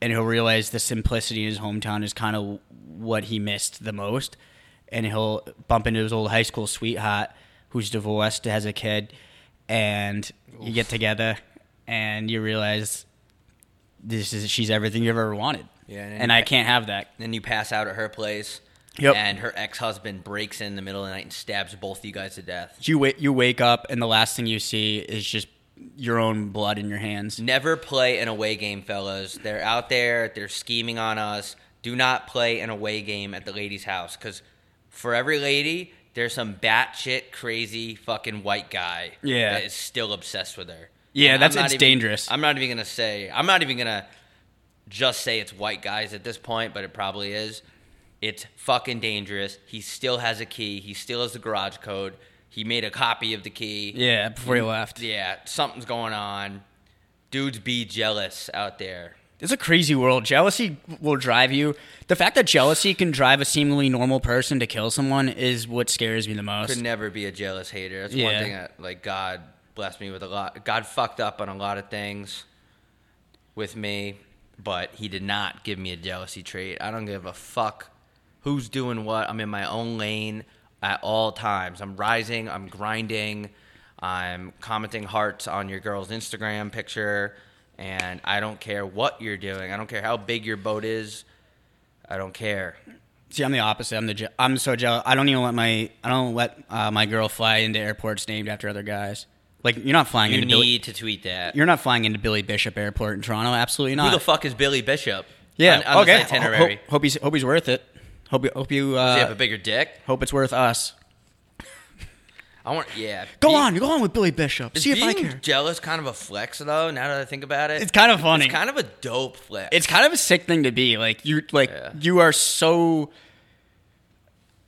and he'll realize the simplicity in his hometown is kind of what he missed the most, and he'll bump into his old high school sweetheart who's divorced, has a kid, and you get together, and you realize this is she's everything you've ever wanted. Yeah, and- and I can't have that. Then you pass out at her place. Yep. And her ex husband breaks in the middle of the night and stabs both of you guys to death. You wait, you wake up, and the last thing you see is just your own blood in your hands. Never play an away game, fellas. They're out there. They're scheming on us. Do not play an away game at the lady's house because for every lady, there's some batshit crazy fucking white guy Yeah. that is still obsessed with her. Yeah, And that's- it's even- dangerous. I'm not even gonna say. I'm not even gonna just say it's white guys at this point, but it probably is. It's fucking dangerous. He still has a key. He still has the garage code. He made a copy of the key. Yeah, before he left. Yeah, something's going on. Dudes be jealous out there. It's a crazy world. Jealousy will drive you. The fact that jealousy can drive a seemingly normal person to kill someone is what scares me the most. Could never be a jealous hater. That's one thing that like God blessed me with a lot. God fucked up on a lot of things with me, but he did not give me a jealousy trait. I don't give a fuck who's doing what. I'm in my own lane at all times. I'm rising, I'm grinding, I'm commenting hearts on your girl's Instagram picture, and I don't care what you're doing. I don't care how big your boat is. I don't care. See, I'm the opposite. I'm the je- I'm so jealous. I don't even let my I don't let uh, my girl fly into airports named after other guys. Like you're not flying You into Billy, need to tweet that. you're not flying into Billy Bishop Airport in Toronto. Absolutely not. Who the fuck is Billy Bishop? yeah. on, on okay. this itinerary. Hope, hope he's hope he's worth it. Hope you hope you Does he have uh, a bigger dick? hope it's worth us. I want. Yeah. Go on, go on with Billy Bishop. Is See if I care. jealous kind of a flex though? Now that I think about it, It's kind of funny. It's kind of a dope flex. it's kind of a sick thing to be like you like Yeah. you are so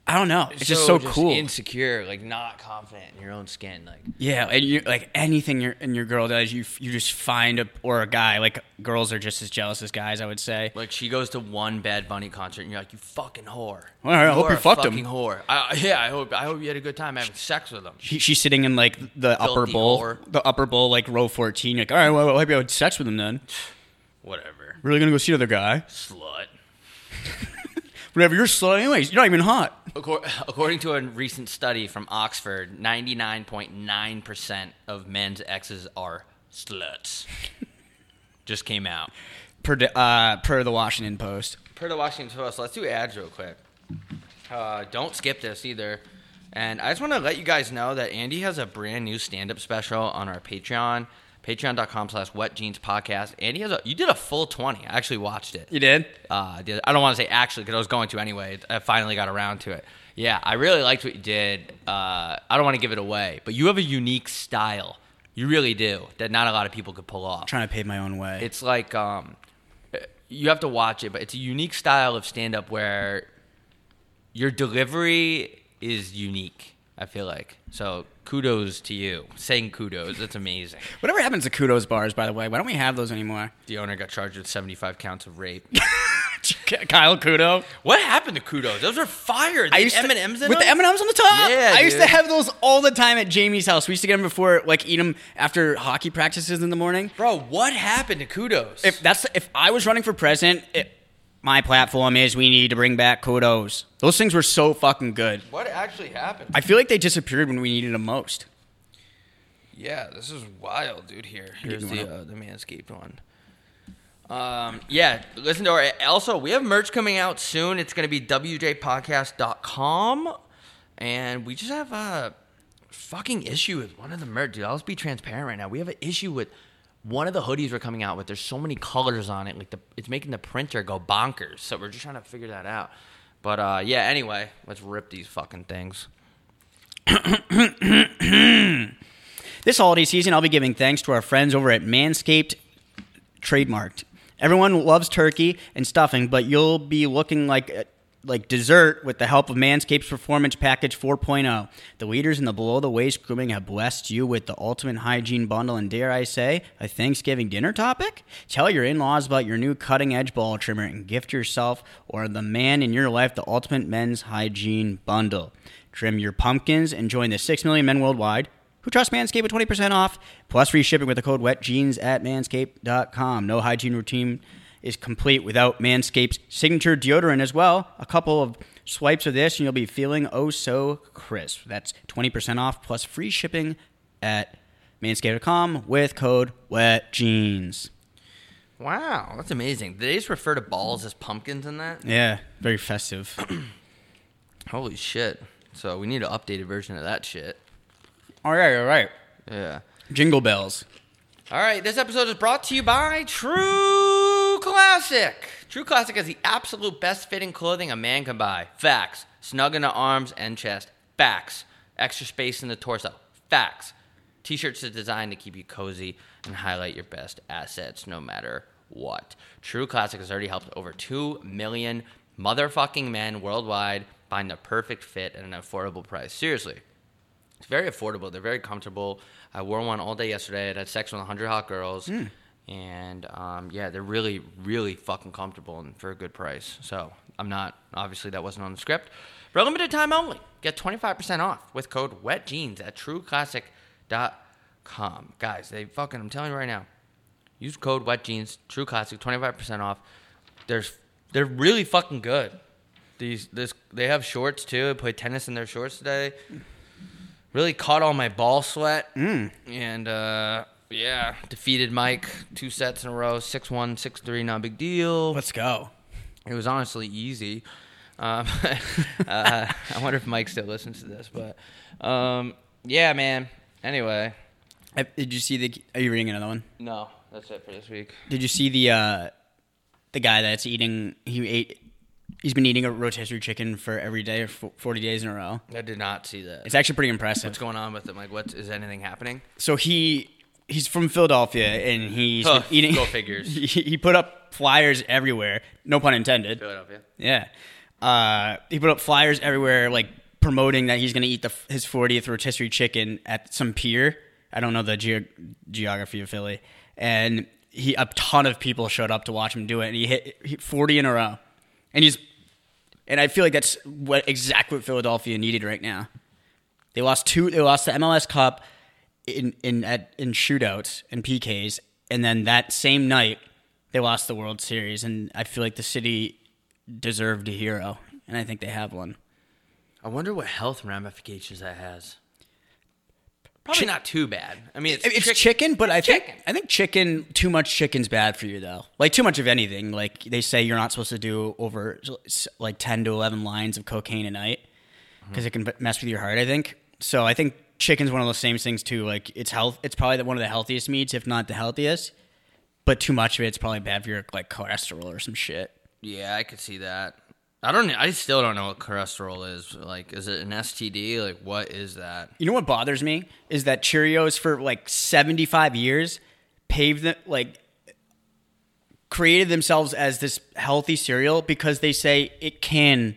I don't know. It's just so, cool. insecure, like not confident in your own skin. Like Yeah, and you like anything your and your girl does, you you just find a or a guy like girls are just as jealous as guys. I would say. like she goes to one Bad Bunny concert and you're like, you fucking whore. All right, I hope You're you fucked him. whore. I, yeah, I hope I hope you had a good time having sex with him. She, she's sitting in like the upper bowl, whore. the upper bowl, like row fourteen. Like, all right, well, I hope you had sex with him then. Whatever, Really gonna go see another guy? slut. Whatever. You're slow, anyways. You're not even hot. Accor- According to a recent study from Oxford, 99.9% of men's exes are sluts. Just came out. Per the- uh, per the Washington Post. Per the Washington Post, let's do ads real quick. Uh, don't skip this either. And I just want to let you guys know that Andy has a brand new stand-up special on our Patreon, patreon.com slash wet jeans podcast. Andy has a, you did a full 20. I actually watched it. You did? Uh, I did- I don't want to say actually because I was going to anyway. I finally got around to it. Yeah, I really liked what you did. Uh, I don't want to give it away, but you have a unique style. You really do that not a lot of people could pull off. trying to pave my own way. It's like um, you have to watch it, but it's a unique style of stand up where your delivery is unique. I feel like so. Kudos to you. Saying kudos, that's amazing. Whatever happens to kudos bars, by the way? Why don't we have those anymore? The owner got charged with seventy-five counts of rape. Kyle Kudo. what happened to kudos? Those are fired. They used had M&Ms in with them? the M and M's on the top. Yeah, I used to have those all the time at Jamie's house. We used to get them before, like, eat them after hockey practices in the morning. Bro, what happened to kudos? If that's if I was running for president, it, my platform is we need to bring back kudos. Those things were so fucking good. what actually happened? I feel like they disappeared when we needed them most. Yeah, this is wild, dude. Here, here's the uh, the Manscaped one. Um, yeah, listen to our. Also, we have merch coming out soon. It's gonna be wjpodcast.com, and we just have a fucking issue with one of the merch. Dude, I'll just be transparent right now. We have an issue with one of the hoodies we're coming out with. There's so many colors on it, like the it's making the printer go bonkers. So we're just trying to figure that out. But uh, yeah, anyway, let's rip these fucking things. This holiday season, I'll be giving thanks to our friends over at Manscaped Trademarked. Everyone loves turkey and stuffing, but you'll be looking like uh, like dessert with the help of Manscaped's Performance Package 4.0. The leaders in the below the waist grooming have blessed you with the ultimate hygiene bundle and dare I say, a Thanksgiving dinner topic? Tell your in-laws about your new cutting edge ball trimmer and gift yourself or the man in your life the ultimate men's hygiene bundle. Trim your pumpkins and join the 6 million men worldwide who trust Manscaped with 20% off, plus free shipping with the code WETJEANS at manscaped.com. No hygiene routine is complete without Manscaped's signature deodorant as well. A couple of swipes of this and you'll be feeling oh so crisp. That's 20% off plus free shipping at manscaped.com with code WETJEANS. Wow, that's amazing. Did they just refer to balls as pumpkins in that? Yeah, very festive. Holy shit. So we need an updated version of that shit. all right, all right. Yeah. Jingle bells. All right, this episode is brought to you by True Classic. True Classic is the absolute best fitting clothing a man can buy. Facts. Snug in the arms and chest. Facts. Extra space in the torso. Facts. T shirts are designed to keep you cozy and highlight your best assets no matter what. True Classic has already helped over 2 million motherfucking men worldwide find the perfect fit at an affordable price. Seriously. It's very affordable. They're very comfortable. I wore one all day yesterday. I had sex with 100 hot girls. Hmm. And um, yeah, they're really, really fucking comfortable and for a good price. So I'm not, obviously, that wasn't on the script. For a limited time only, get 25% off with code WETJEANS at trueclassic.com. Guys, they fucking, I'm telling you right now, use code WETJEANS, True Classic, 25% off. There's, they're really fucking good. These, this, they have shorts too. I played tennis in their shorts today really caught all my ball sweat and uh, yeah defeated mike two sets in a row 6-1 6-3 not a big deal Let's go. it was honestly easy um, uh, i wonder if mike still listens to this but um, yeah man anyway Did you see the? Are you reading another one? no that's it for this week Did you see the uh, the guy that's eating? He ate. He's been eating a rotisserie chicken for every day for forty days in a row. i did not see that It's actually pretty impressive. what's going on with him? like what is anything happening So he he's from Philadelphia and he's Huh, eating. go figures. He, he put up flyers everywhere. No pun intended. philadelphia Yeah. uh, he put up flyers everywhere, like promoting that he's going to eat the his 40th rotisserie chicken at some pier. I don't know the ge- geography of Philly, and he a ton of people showed up to watch him do it, and he hit he- 40 in a row, and he's and I feel like that's what exactly what Philadelphia needed right now. They lost two. They lost the MLS Cup in in at, in shootouts and PKs, and then that same night they lost the World Series. And I feel like the city deserved a hero, and I think they have one. I wonder what health ramifications that has. Probably not too bad. I mean, it's, It's chick- chicken, but I think chicken. I think chicken too much chicken's bad for you though. Like too much of anything. Like they say you're not supposed to do over like 10 to 11 lines of cocaine a night because mm-hmm. it can mess with your heart, I think. So I think chicken's one of those same things too. Like it's health it's probably the- one of the healthiest meats if not the healthiest. But too much of it's probably bad for your like cholesterol or some shit. Yeah, I could see that. I don't. I still don't know what cholesterol is. Like, is it an STD? Like, what is that? You know what bothers me is that Cheerios for like 75 years paved the, like created themselves as this healthy cereal because they say it can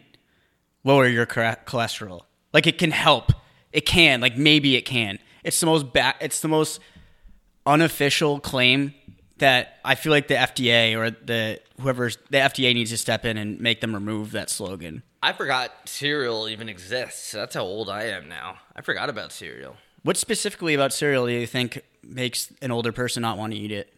lower your cholesterol. Like it can help. It can. Like maybe it can. It's the most ba- it's the most unofficial claim that I feel like the FDA or the whoever's the FDA needs to step in and make them remove that slogan. I forgot cereal even exists. That's how old I am now. I forgot about cereal. What specifically about cereal do you think makes an older person not want to eat it?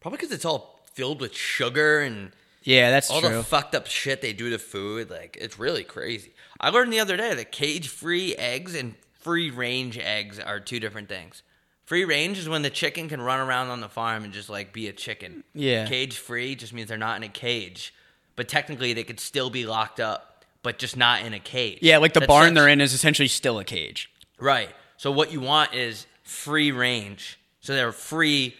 Probably because it's all filled with sugar and Yeah, that's all true. the fucked up shit they do to food. Like, it's really crazy. I learned the other day that cage-free eggs and free-range eggs are two different things. Free range is when the chicken can run around on the farm and just like be a chicken. Yeah. Cage free just means they're not in a cage, but technically they could still be locked up, but just not in a cage. yeah, like the That's barn such- they're in is essentially still a cage. Right. So what you want is free range. So they're free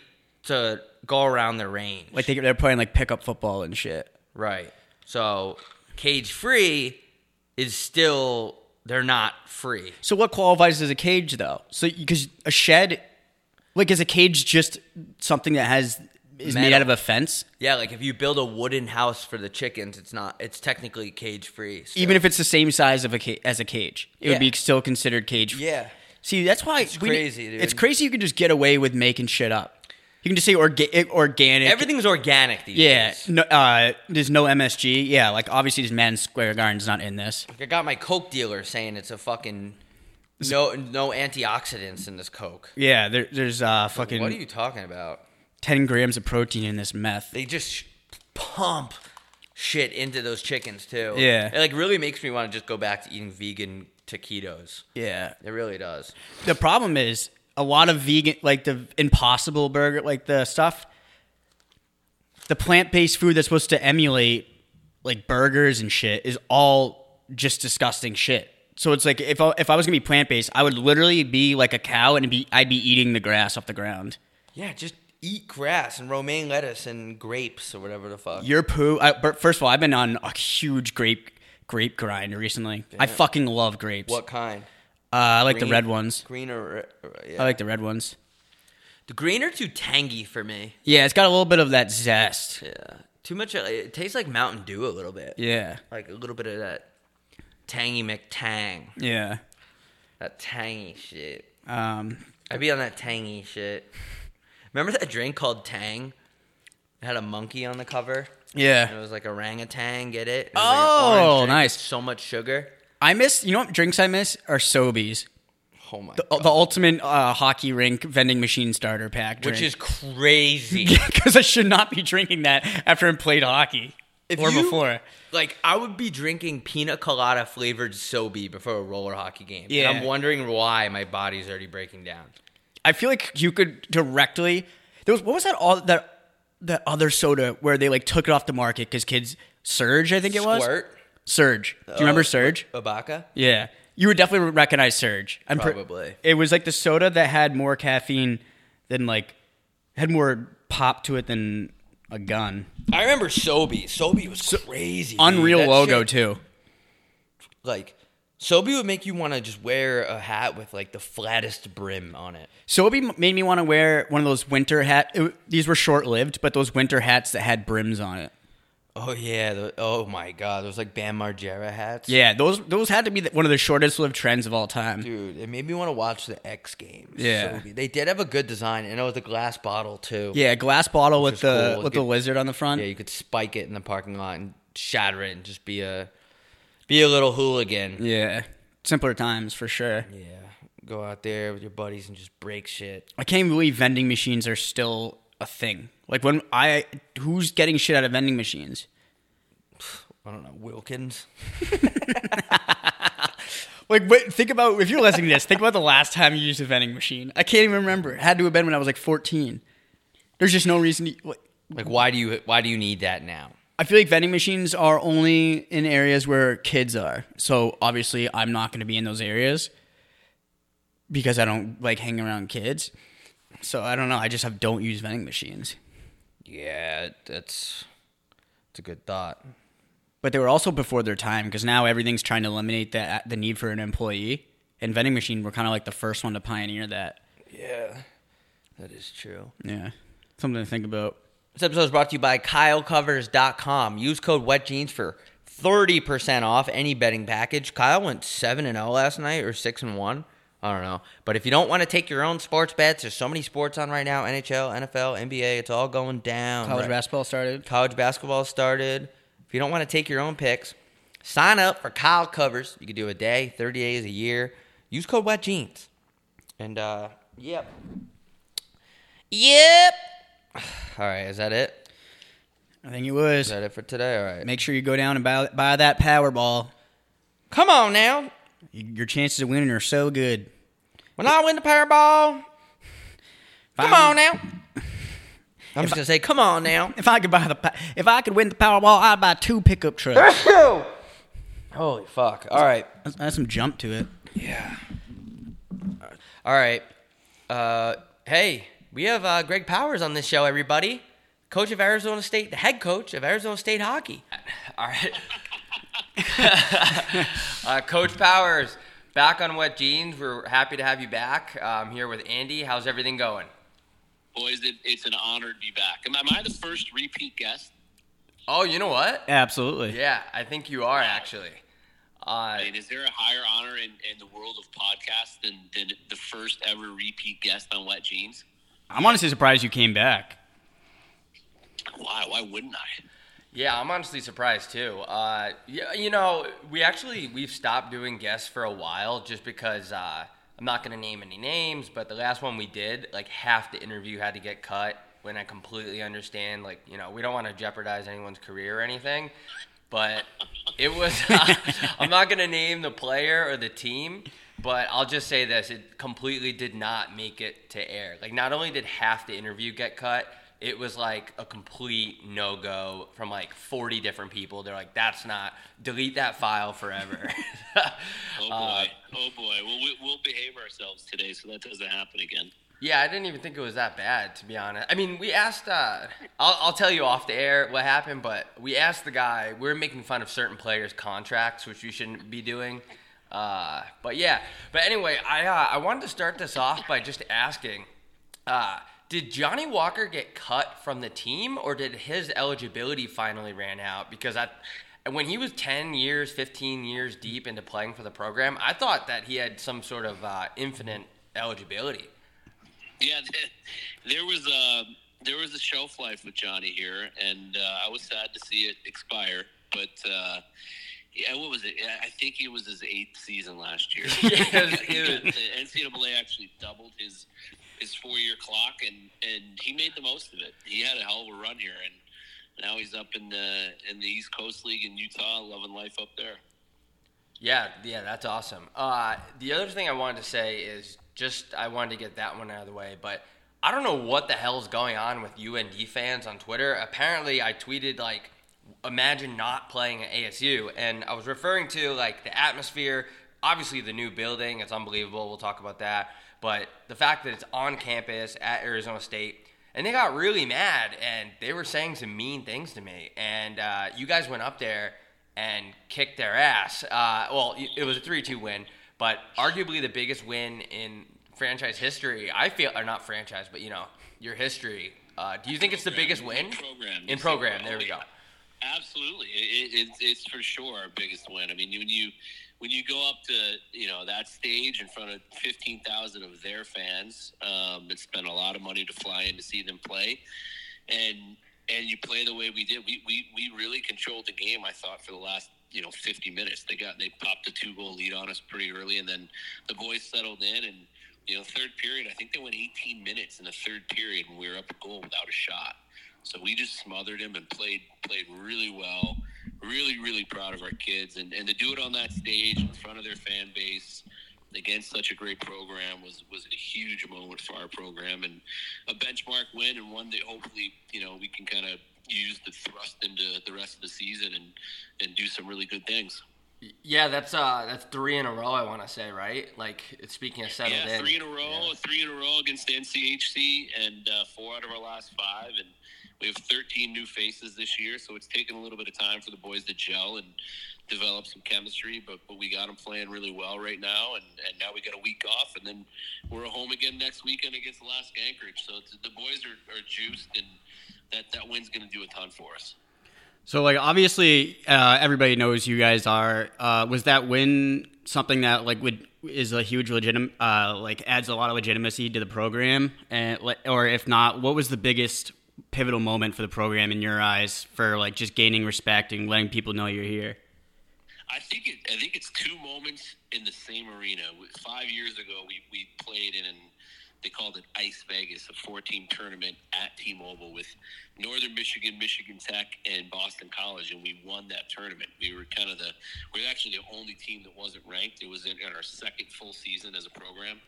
to go around their range. Like they, they're playing like pickup football and shit. right. So cage free is still they're not free. So what qualifies as a cage though? So because a shed, like is a cage just something that has is made out of a fence? Yeah, like if you build a wooden house for the chickens, it's not it's technically cage free. Even if it's the same size of a ca- as a cage, it Yeah. would be still considered cage. Yeah. See, that's why it's crazy, dude. It's crazy you can just get away with making shit up. You can just say orga- organic. Everything's organic these Yeah, days. no, uh, there's no MSG. Yeah, like obviously, this Madison Square Garden's not in this. I got my Coke dealer saying it's a fucking no no antioxidants in this Coke. Yeah, there, there's uh, fucking What are you talking about? ten grams of protein in this meth. They just sh- pump shit into those chickens too. Yeah. it like really makes me want to just go back to eating vegan taquitos. Yeah, It really does. the problem is a lot of vegan, like the Impossible Burger, like the stuff, the plant-based food that's supposed to emulate like burgers and shit is all just disgusting shit. So it's like if I, if I was gonna be plant-based, I would literally be like a cow and be I'd be eating the grass off the ground. Yeah, just eat grass and romaine lettuce and grapes or whatever the fuck. Your poo. I, but first of all, I've been on a huge grape grape grind recently. I fucking love grapes. what kind? Uh, I like the red ones. Green or, yeah. I like the red ones. the green are too tangy for me. Yeah, it's got a little bit of that zest. Yeah, too much. It tastes like Mountain Dew a little bit. Yeah, like a little bit of that tangy McTang. yeah. That tangy shit. Um, I'd be on that tangy shit. Remember that drink called Tang? It had a monkey on the cover. Yeah, it was like orangutan. Get it? It like Oh, with nice. So much sugar. I miss. You know what drinks I miss are Sobes, Oh my the, god. the ultimate uh, hockey rink vending machine starter pack. Which is crazy. because I should not be drinking that after I played hockey If or you- before. like I would be drinking pina colada flavored Sobe before a roller hockey game. And Yeah. I'm wondering why my body's already breaking down. I feel like you could directly. There was what was that all that that other soda where they like took it off the market because kids Surge I think it was Squirt. Surge. Do you remember Uh, Serge? Ibaka. Yeah, you would definitely recognize Surge. I'm pre- Probably. it was like the soda that had more caffeine than like had more pop to it than a gun. I remember Sobe. Sobe was crazy. dude. Unreal That logo shit- too. Like Sobe would make you want to just wear a hat with like the flattest brim on it. Sobe m- made me want to wear one of those winter hat. it- these were short lived, but those winter hats that had brims on it. Oh yeah. The, oh my God. Those like Bam Margera hats. Yeah, those those had to be the, one of the shortest lived trends of all time. Dude, it made me want to watch the X Games. Yeah. So, they did have a good design, and it was a glass bottle too. Yeah, glass bottle with the cool. with the Get- lizard on the front. Yeah, you could spike it in the parking lot and shatter it, and just be a be a little hooligan. Yeah, simpler times for sure. Yeah. Go out there with your buddies and just break shit. I can't believe vending machines are still a thing. Like when I, who's getting shit out of vending machines? I don't know, Wilkins. Like, wait, think about if you're listening to this. Think about the last time you used a vending machine. I can't even remember. It had to have been when I was like 14. There's just no reason. To, like, Like, why do you why do you need that now? I feel like vending machines are only in areas where kids are. So obviously, I'm not going to be in those areas because I don't like hanging around kids. So I don't know. I just have don't use vending machines. Yeah, that's it's a good thought. But they were also before their time because now everything's trying to eliminate the the need for an employee. And vending machine were kind of like the first one to pioneer that. Yeah, that is true. Yeah, something to think about. This episode is brought to you by KyleCovers.com. Use code WetJeans for 30% off any betting package. Kyle went 7 and 0 last night or 6 and 1. I don't know. But if you don't want to take your own sports bets, there's so many sports on right now NHL, NFL, NBA. It's all going down. College right? basketball started. College basketball started. If you don't want to take your own picks, sign up for Kyle Covers. You can do a day, 30 days, a year. Use code WetJeans. And, uh, yep. Yep. All right, is that it? I think it was. Is that it for today? All right. Make sure you go down and buy, buy that Powerball. Come on now. Y- Your chances of winning are so good. When I win the Powerball, come I- on now. I'm just gonna say, come on now. If I could buy the pa- if I could win the Powerball, I'd buy two pickup trucks. Holy fuck! All right, That's, that's some jump to it. Yeah. All right. Uh, hey, we have uh, Greg Powers on this show. Everybody, coach of Arizona State, the head coach of Arizona State hockey. All right. uh, coach Powers, back on Wet Jeans. We're happy to have you back. Uh, I'm here with Andy. How's everything going? Boys, it, it's an honor to be back. Am, am I the first repeat guest? Oh, you know what? Absolutely. Yeah, I think you are actually. Uh, I mean, is there a higher honor in, in the world of podcasts than, than the first ever repeat guest on Wet Jeans? I'm honestly surprised you came back. Why? Why wouldn't I? Yeah, I'm honestly surprised too. Uh, yeah, you know, we actually we've stopped doing guests for a while just because uh, I'm not gonna name any names, but the last one we did, like half the interview had to get cut. When I completely understand, like you know, we don't want to jeopardize anyone's career or anything, but it was. I'm not gonna name the player or the team, but I'll just say this: it completely did not make it to air. Like, not only did half the interview get cut, it was like a complete no go from like 40 different people. They're like, that's not, delete that file forever. Oh boy! Uh, oh boy! Well, we, we'll behave ourselves today so that doesn't happen again. yeah, I didn't even think it was that bad, to be honest. I mean, we asked, uh, I'll, I'll tell you off the air what happened, but we asked the guy, we were making fun of certain players' contracts, which we shouldn't be doing. Uh, but yeah, but anyway, I, uh, I wanted to start this off by just asking, uh, did Johnny Walker get cut from the team, or did his eligibility finally ran out? Because I, when he was ten years, fifteen years deep into playing for the program, I thought that he had some sort of uh, infinite eligibility. Yeah, there was a there was a shelf life with Johnny here, and uh, I was sad to see it expire. But uh, yeah, what was it? I think it was his eighth season last year. Yeah, it was- He it got- was- the NCAA actually doubled his his four year clock, and and he made the most of it. He had a hell of a run here, and now he's up in the in the East Coast League in Utah, loving life up there. Yeah, yeah, that's awesome. Uh, the other thing I wanted to say is just I wanted to get that one out of the way, but I don't know what the hell's going on with UND fans on Twitter. Apparently, I tweeted like, "Imagine not playing at ASU," and I was referring to like the atmosphere. Obviously, the new building, it's unbelievable. We'll talk about that. But the fact that it's on campus at Arizona State, and they got really mad, and they were saying some mean things to me. And uh, you guys went up there and kicked their ass. Uh, well, it was a 3 2 win, but arguably the biggest win in franchise history. I feel, or not franchise, but you know, your history. Uh, do you think it's the biggest win? In program. In program, there we go. Absolutely, it, it, it's for sure our biggest win. I mean, when you when you go up to you know that stage in front of fifteen thousand of their fans um, that spent a lot of money to fly in to see them play, and and you play the way we did, we we, we really controlled the game. I thought for the last you know 50 minutes, they got they popped a two goal lead on us pretty early, and then the boys settled in and. You know, third period. I think they went 18 minutes in the third period when we were up a goal without a shot. So we just smothered him and played played really well really, really proud of our kids, and, and to do it on that stage in front of their fan base against such a great program was was a huge moment for our program and a benchmark win and one that hopefully you know we can kind of use to thrust into the rest of the season and and do some really good things. Yeah, that's uh that's three in a row. I want to say right. Like speaking of settled yeah, in, three in a row, yeah. three in a row against NCHC, and uh, four out of our last five, and we have 13 new faces this year, so it's taken a little bit of time for the boys to gel and develop some chemistry. But but we got them playing really well right now, and, and now we got a week off, and then we're home again next weekend against Alaska Anchorage. So the boys are, are juiced, and that that win's going to do a ton for us. So like obviously uh, everybody knows you guys are. Uh, was that win something that like would is a huge legitimate uh, like adds a lot of legitimacy to the program and or if not what was the biggest pivotal moment for the program in your eyes for like just gaining respect and letting people know you're here? I think it, I think it's two moments in the same arena. Five years ago, we, we played in an they called it Ice Vegas, a four-team tournament at T-Mobile with Northern Michigan, Michigan Tech, and Boston College, and we won that tournament. We were kind of the we are actually the only team that wasn't ranked. It was in, in our second full season as a program,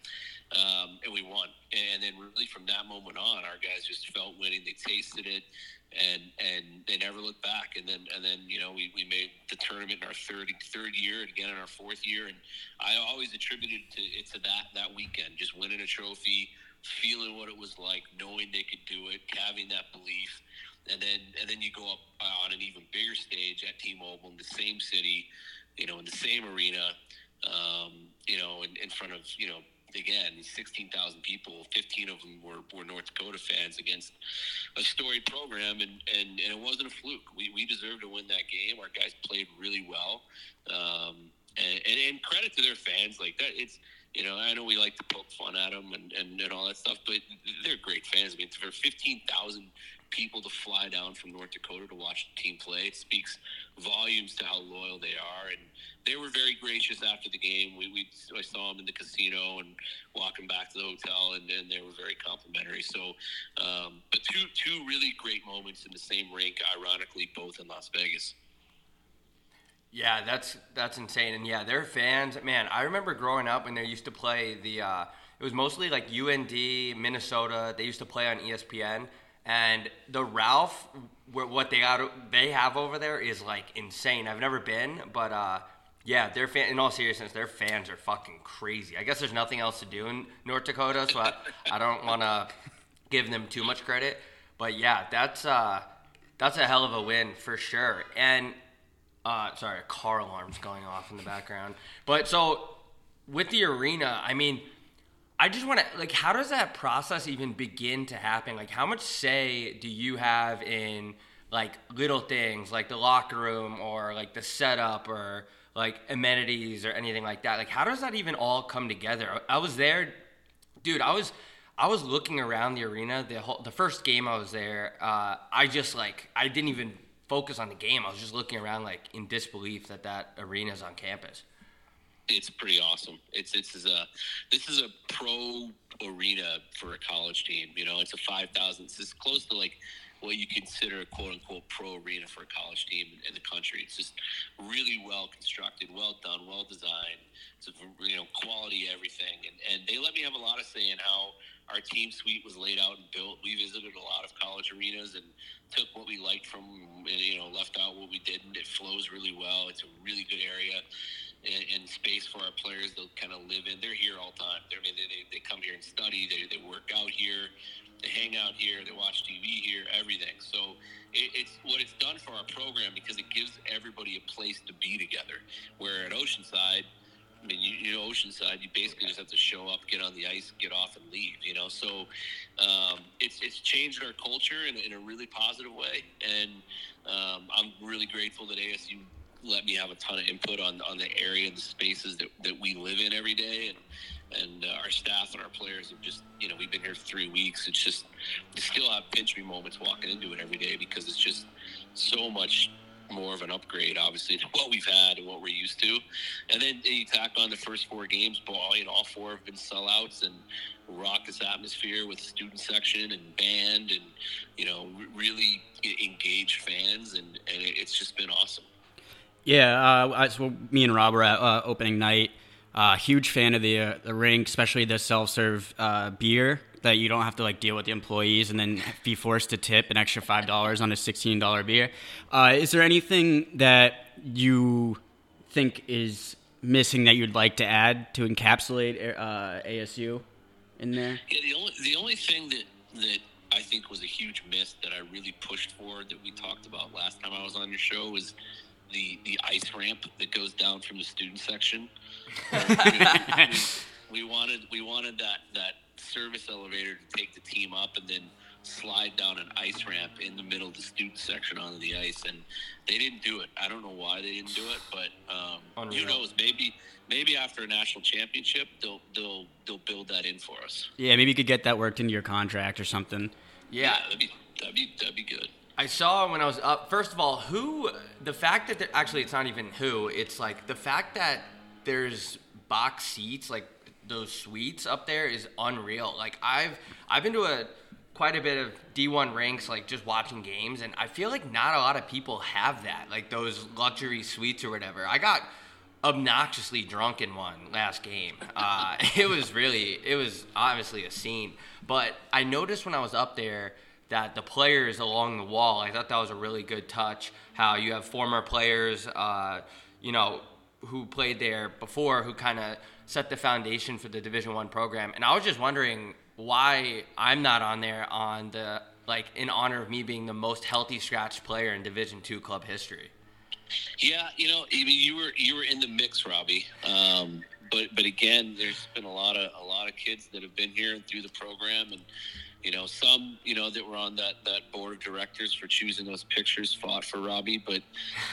um, and we won. And then really from that moment on, our guys just felt winning. They tasted it and and they never looked back. And then and then you know we, we made the tournament in our third third year and again in our fourth year. And I always attributed to it to that that weekend, just winning a trophy, feeling what it was like, knowing they could do it, having that belief. And then and then you go up on an even bigger stage at T-Mobile in the same city, you know, in the same arena, um, you know, in, in front of you know again, 16,000 people, 15 of them were, were North Dakota fans against a storied program, and, and, and it wasn't a fluke. We, we deserved to win that game. Our guys played really well. Um, and, and, and credit to their fans. Like that, it's, you know, I know we like to poke fun at them and, and, and all that stuff, but they're great fans. I mean, for 15,000 people to fly down from North Dakota to watch the team play, it speaks volumes to how loyal they are. And they were very gracious after the game. We, we I saw them in the casino and walking back to the hotel, and, and they were very complimentary. So, um, but two two really great moments in the same rink, ironically, both in Las Vegas. Yeah, that's that's insane, and yeah, their fans. Man, I remember growing up when they used to play the. Uh, it was mostly like UND, Minnesota. They used to play on ESPN, and the Ralph, what they got, they have over there is like insane. I've never been, but uh, yeah, their fan. In all seriousness, their fans are fucking crazy. I guess there's nothing else to do in North Dakota, so I, I don't want to give them too much credit. But yeah, that's uh, that's a hell of a win for sure. And uh, sorry, car alarm's going off in the background. But so with the arena, I mean, I just want to like, how does that process even begin to happen? Like, how much say do you have in like little things like the locker room or like the setup or like amenities or anything like that. Like, how does that even all come together? I was there, dude. I was I was looking around the arena the whole the first game I was there. Uh, I just like I didn't even focus on the game. I was just looking around like in disbelief that that arena is on campus. It's pretty awesome. It's it's is a this is a pro arena for a college team. You know, it's a five thousand. It's close to like what you consider a quote unquote pro arena for a college team in the country. It's just really well constructed, well done, well designed. It's a, you know quality everything, and and they let me have a lot of say in how our team suite was laid out and built. We visited a lot of college arenas and took what we liked from, you know, left out what we didn't. It flows really well. It's a really good area and, and space for our players to kind of live in. They're here all time. They're, I mean, they, they, they come here and study. They, they work out here they hang out here, they watch TV here, everything. So it, it's what it's done for our program because it gives everybody a place to be together. Where at Oceanside, I mean, you, you know, Oceanside, you basically just have to show up, get on the ice, get off, and leave. You know, so um, it's it's changed our culture in, in a really positive way, and um, I'm really grateful that ASU let me have a ton of input on on the area and the spaces that, that we live in every day, and and uh, our staff and our players have just you know we've been here three weeks. It's just you still have pinch me moments walking into it every day because it's just so much more of an upgrade, obviously, to what we've had and what we're used to. And then you tack on the first four games, ball, you know, all four have been sellouts and raucous atmosphere with student section and band and, you know, really engaged fans. And, and it's just been awesome. Yeah, uh, so me and Rob were at uh, opening night. Uh, huge fan of the uh, the rink, especially the self serve uh, beer that you don't have to like deal with the employees and then be forced to tip an extra five dollars on a sixteen dollar beer. Uh, is there anything that you think is missing that you'd like to add to encapsulate ASU in there? Yeah, the only the only thing that that I think was a huge miss that I really pushed for that we talked about last time I was on your show was the the ice ramp that goes down from the student section. we, we wanted we wanted that that service elevator to take the team up and then slide down an ice ramp in the middle of the student section onto the ice, and they didn't do it. I don't know why they didn't do it, but um, who knows? Maybe maybe after a national championship, they'll they'll they'll build that in for us. Yeah, maybe you could get that worked into your contract or something. Yeah, yeah that'd be that'd be that'd be good. I saw when I was up. First of all, who the fact that actually it's not even who. It's like the fact that there's box seats like those suites up there is unreal. Like I've I've been to a quite a bit of D1 rinks, like just watching games, and I feel like not a lot of people have that, like those luxury suites or whatever. I got obnoxiously drunk in one last game. Uh, it was really, it was obviously a scene. But I noticed when I was up there that the players along the wall, I thought that was a really good touch. How you have former players, uh, you know, who played there before, who kind of set the foundation for the Division One program. And I was just wondering why I'm not on there on the like in honor of me being the most healthy scratch player in Division Two club history. Yeah, you know, I mean, you were you were in the mix, Robbie. Um, but but again, there's been a lot of a lot of kids that have been here and through the program, and you know, some you know that were on that that board of directors for choosing those pictures fought for Robbie, but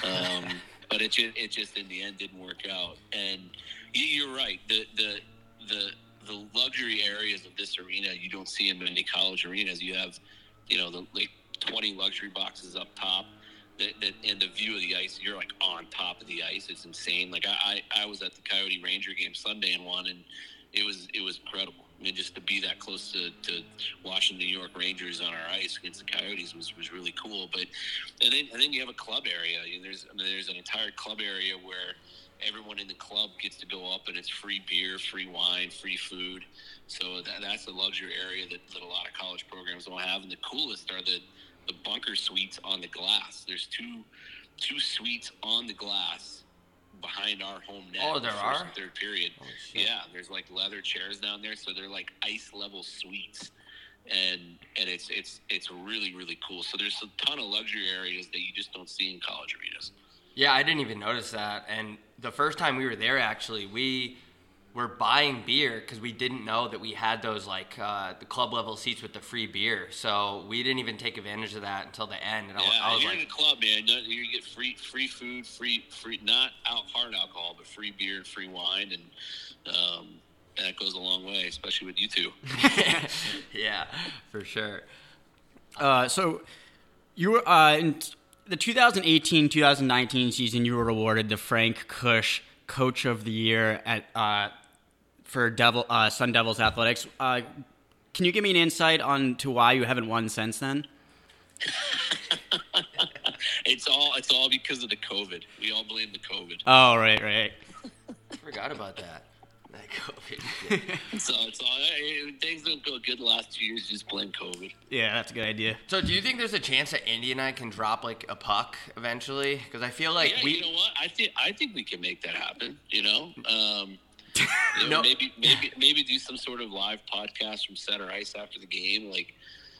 um, but it just it just in the end didn't work out. And you're right. The the the the luxury areas of this arena you don't see in many college arenas. You have, you know, the like 20 luxury boxes up top. That, that and the view of the ice, you're like on top of the ice. It's insane. Like I, I, I was at the Coyote Ranger game Sunday and one, and it was it was incredible. Mean, just to be that close to, to watching New York Rangers on our ice against the Coyotes was, was really cool. But and then and then you have a club area. There's I mean, there's an entire club area where everyone in the club gets to go up and it's free beer, free wine, free food. So that, that's a luxury area that, that a lot of college programs don't have. And the coolest are the, the bunker suites on the glass. There's two two suites on the glass behind our home net. Oh, there are third period. Oh, yeah, there's like leather chairs down there, so they're like ice level suites, and and it's it's it's really really cool. So there's a ton of luxury areas that you just don't see in college arenas. Yeah, I didn't even notice that. And the first time we were there, actually, we were buying beer because we didn't know that we had those like uh, the club level seats with the free beer. So we didn't even take advantage of that until the end. And yeah, I, I was you're like, in the club, man. You get free free food, free free not out hard alcohol, but free beer and free wine, and um, that goes a long way, especially with you two. yeah, for sure. Uh, so you were uh, in the 2018-2019 season, you were awarded the Frank Kush Coach of the Year at uh, for Devil uh, Sun Devils Athletics. Uh, can you give me an insight on to why you haven't won since then? it's all it's all because of the COVID. We all blame the COVID. Oh right, right. Forgot about that. So it's all things don't go good the last two years. Just blame COVID. Yeah, that's a good idea. So, do you think there's a chance that Indy and I can drop like a puck eventually? Because I feel like yeah, we. You know what? I think I think we can make that happen. You know. Um, you know, no. maybe maybe maybe do some sort of live podcast from center ice after the game, like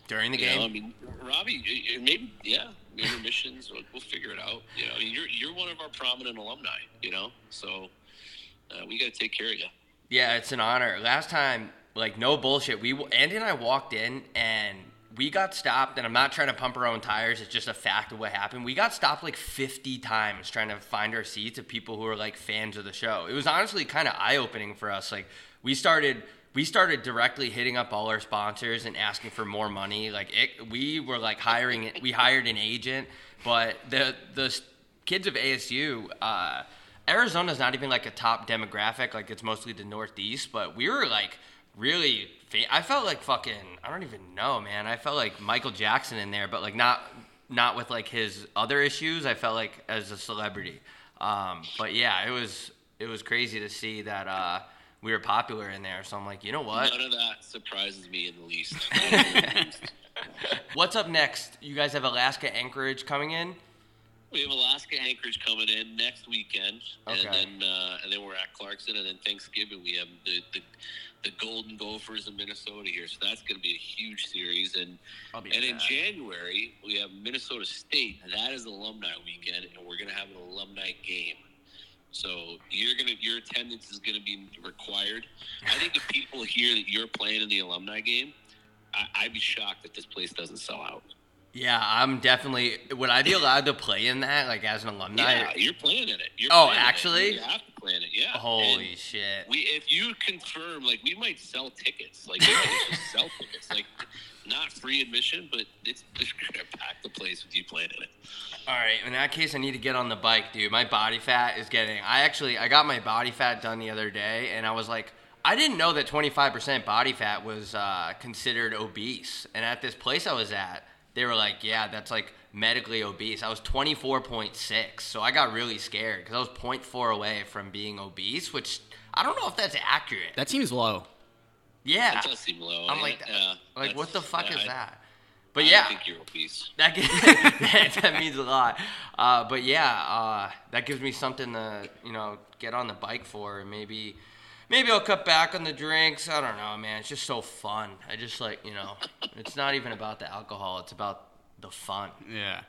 during the game. Know, I mean, Robbie, maybe yeah, intermissions. We'll, we'll figure it out. You know, I mean, you're you're one of our prominent alumni. You know, so uh, we got to take care of you. Yeah, it's an honor. Last time, like no bullshit, we Andy and I walked in and we got stopped. And I'm not trying to pump our own tires. It's just a fact of what happened. We got stopped like 50 times trying to find our seats of people who are like fans of the show. It was honestly kind of eye opening for us. Like we started. We started directly hitting up all our sponsors and asking for more money. Like it, we were like hiring. We hired an agent, but the the kids of ASU, uh, Arizona's not even like a top demographic. Like it's mostly the Northeast, but we were like really. Fa- I felt like fucking. I don't even know, man. I felt like Michael Jackson in there, but like not not with like his other issues. I felt like as a celebrity. Um, but yeah, it was it was crazy to see that uh, we were popular in there. So I'm like, you know what? None of that surprises me in the least. What's up next? You guys have Alaska Anchorage coming in. We have Alaska Anchorage coming in next weekend, Okay. and then uh, and then we're at Clarkson, and then Thanksgiving we have the the, the Golden Gophers in Minnesota here. So that's going to be a huge series, and and in. January we have Minnesota State. That is alumni weekend, and we're going to have an alumni game. So you're gonna your attendance is gonna be required. I think if people hear that you're playing in the alumni game, I, I'd be shocked that this place doesn't sell out. Yeah, I'm definitely. Would I be allowed to play in that, like as an alumni? Yeah, you're playing in it. You're Oh, in it. actually? you have to play in it. Yeah. Holy And shit! We, if you confirm, like, we might sell tickets. Like, we might just sell tickets. Like, not free admission, but it's just gonna pack the place with you playing in it. All right, in that case, I need to get on the bike, dude. My body fat is getting. I actually, I got my body fat done the other day, and I was like, I didn't know that 25% body fat was uh, considered obese. And at this place I was at, they were like, yeah, that's like medically obese. I was 24.6, so I got really scared because I was 0.4 away from being obese, which I don't know if that's accurate. That seems low. yeah, That does seem low. I'm like, yeah, like what the fuck I- is I- that? But I yeah, I think you're obese. that, gi- that, that means a lot. Uh, but yeah, uh, that gives me something to you know get on the bike for. and Maybe maybe I'll cut back on the drinks. I don't know, man. It's just so fun. I just like you know, it's not even about the alcohol. It's about the fun. Yeah.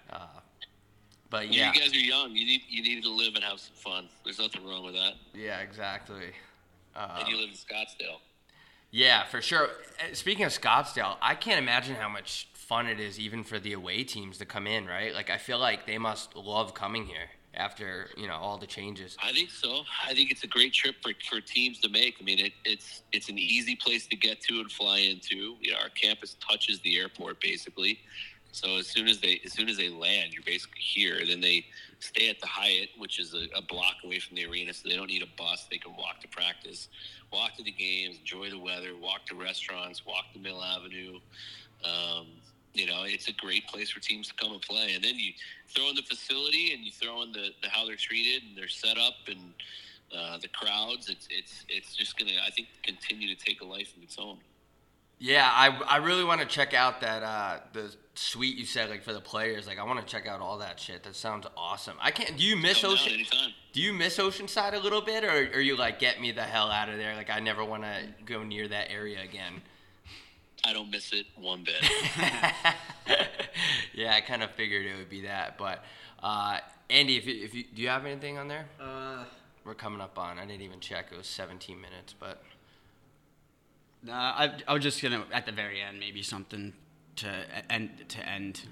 But yeah, You guys are young. You need you need to live and have some fun. There's nothing wrong with that. yeah, exactly. and you live in Scottsdale. Yeah, for sure. Uh, Speaking of Scottsdale, I can't imagine how much fun it is even for the away teams to come in, right? Like I feel like they must love coming here after, you know, all the changes. I think so. I think it's a great trip for, for teams to make. I mean, it, it's it's an easy place to get to and fly into. You know, our campus touches the airport basically. So as soon as they as soon as they land, you're basically here. Then they stay at the Hyatt, which is a, a block away from the arena, so they don't need a bus. They can walk to practice, walk to the games, enjoy the weather, walk to restaurants, walk to Mill Avenue. Um, you know, it's a great place for teams to come and play. And then you throw in the facility and you throw in the, the how they're treated and their setup and uh, the crowds. It's it's it's just gonna I think continue to take a life of its own. Yeah, I, I really want to check out that uh, the suite you said like for the players. Like I want to check out all that shit. That sounds awesome. I can't. Do you miss Come Ocean? anytime. Do you miss Oceanside a little bit, or are you like get me the hell out of there? Like I never want to go near that area again. I don't miss it one bit. yeah, I kind of figured it would be that. But uh, Andy, if you, if you do you have anything on there? Uh, We're coming up on. I didn't even check. It was 17 minutes, but nah, I, I was just gonna at the very end maybe something to end to end.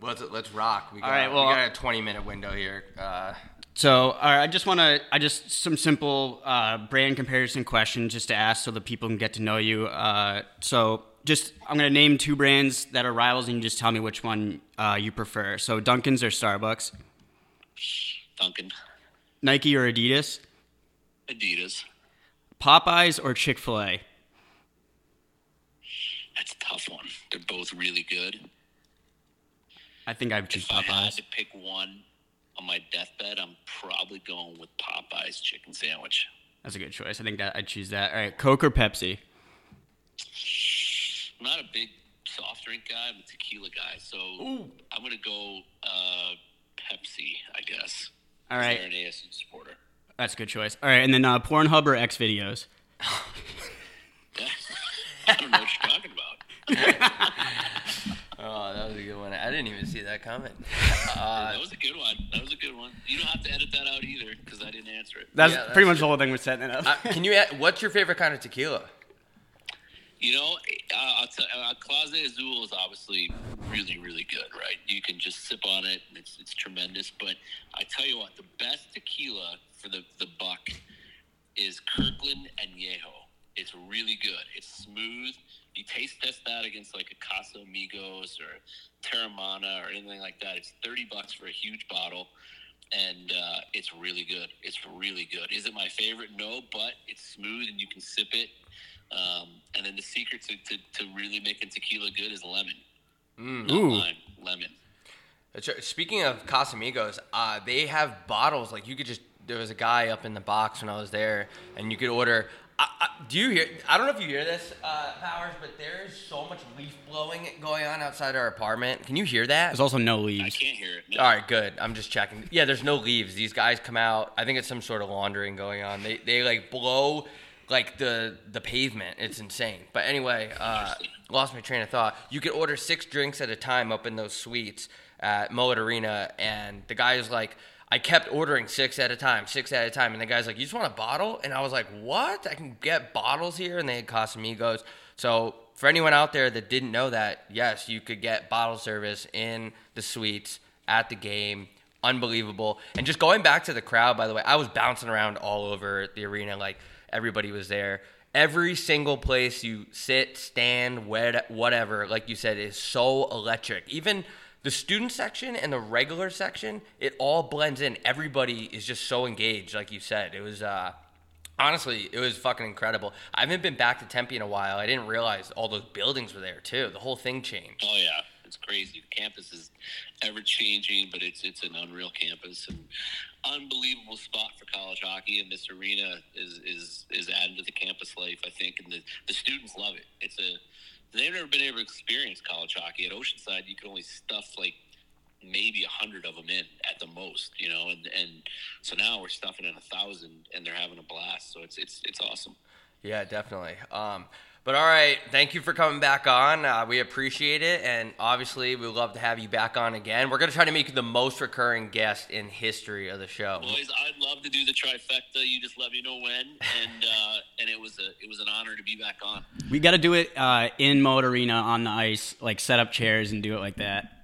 let's let's rock. We got, All right, well- we got a 20 minute window here. Uh, So, all right, I just want to, I just some simple uh, brand comparison questions just to ask so the people can get to know you. Uh, so, just I'm gonna name two brands that are rivals, and you just tell me which one uh, you prefer. So, Dunkin's or Starbucks, Dunkin, Nike or Adidas, Adidas. Popeyes or Chick Fil A. That's a tough one. They're both really good. I think I'd choose If I had Popeyes. to pick one on my deathbed, I'm probably going with Popeye's chicken sandwich. That's a good choice. I think that I'd choose that. All right, Coke or Pepsi. I'm not a big soft drink guy. I'm a tequila guy, so I'm gonna go uh, Pepsi, I guess. All right. They're an ASU supporter. that's a good choice. All right, and then uh, Pornhub or X videos. I don't know what you're talking about. oh, that was a good one. I didn't even see that comment. that was a good one. That was a good one. You don't have to edit that out either because I didn't answer it. That's Yeah, that's pretty much true. the whole thing with setting it up. Uh, can you? add- What's your favorite kind of tequila? You know, uh, I'll tell, uh, Clase Azul is obviously really, really good, right? You can just sip on it; it's it's tremendous. But I tell you what, the best tequila for the the buck is Kirkland Añejo. It's really good. It's smooth. You taste test that against like a Casamigos or Teremana or anything like that. It's thirty bucks for a huge bottle, and uh, it's really good. It's really good. Is it my favorite? No, but it's smooth and you can sip it. Um, and then the secret to, to, to really making tequila good is lemon. Not Ooh. lime, lemon. Speaking of Casamigos, uh, they have bottles like you could just. There was a guy up in the box when I was there, and you could order. I, I, do you hear? I don't know if you hear this, uh, Powers, but there's so much leaf blowing going on outside our apartment. Can you hear that? There's also no leaves. I can't hear it. No. All right, good. I'm just checking. Yeah, there's no leaves. These guys come out. I think it's some sort of laundering going on. They they like blow like the the pavement. It's insane. But anyway, uh, lost my train of thought. You could order six drinks at a time up in those suites at Mullet Arena, and the guy is like. I kept ordering six at a time, six at a time, and the guy's like, "You just want a bottle?" And I was like, "What? I can get bottles here?" And they had Casamigos. So for anyone out there that didn't know that, yes, you could get bottle service in the suites at the game. Unbelievable. And just going back to the crowd, by the way, I was bouncing around all over the arena. Like everybody was there. Every single place you sit, stand, whatever, like you said, is so electric. Even the student section and the regular section, it all blends in. Everybody is just so engaged, like you said. It was uh, honestly, it was fucking incredible. I haven't been back to Tempe in a while. I didn't realize all those buildings were there too. The whole thing changed. Oh yeah, it's crazy. The campus is ever changing, but it's it's an unreal campus and unbelievable spot for college hockey. And this arena is is is added to the campus life, I think, and the the students love it. It's a they've never been able to experience college hockey at Oceanside. You could only stuff like maybe a hundred of them in at the most, you know, and and so now we're stuffing in a thousand, and they're having a blast. So it's it's it's awesome. Yeah, definitely. Um, but all right, thank you for coming back on. Uh, we appreciate it, and obviously, we'd love to have you back on again. We're gonna try to make you the most recurring guest in history of the show. Boys, I'd love to do the trifecta. You just let me know when, and uh, and it was a it was an honor to be back on. We got to do it uh, in Moat Arena on the ice, like set up chairs and do it like that.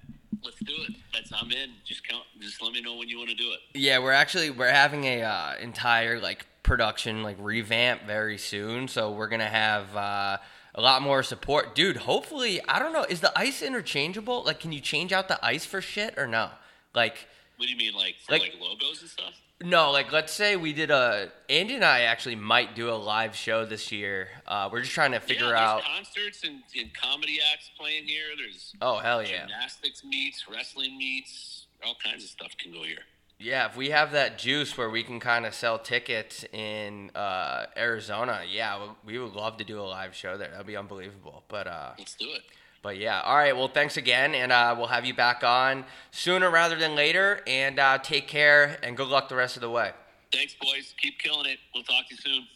Let's do it. That's I'm in. Just count. Just let me know when you want to do it. Yeah, we're actually we're having a uh, entire like production like revamp very soon, so we're gonna have uh, a lot more support, dude. Hopefully, I don't know, is the ice interchangeable? Like, can you change out the ice for shit or no? Like. What do you mean, like Like- like, logos and stuff? No, like let's say we did a Andy and I actually might do a live show this year. Uh, we're just trying to figure yeah, out. concerts and, and comedy acts playing here. There's Oh hell yeah, gymnastics meets, wrestling meets, all kinds of stuff can go here. yeah! If we have that juice where we can kind of sell tickets in uh, Arizona, yeah, we- we would love to do a live show there. That'd be unbelievable. But uh, Let's do it. But yeah, all right. Well, thanks again, and uh, we'll have you back on sooner rather than later. And uh, take care, and good luck the rest of the way. Thanks, boys. Keep killing it. We'll talk to you soon.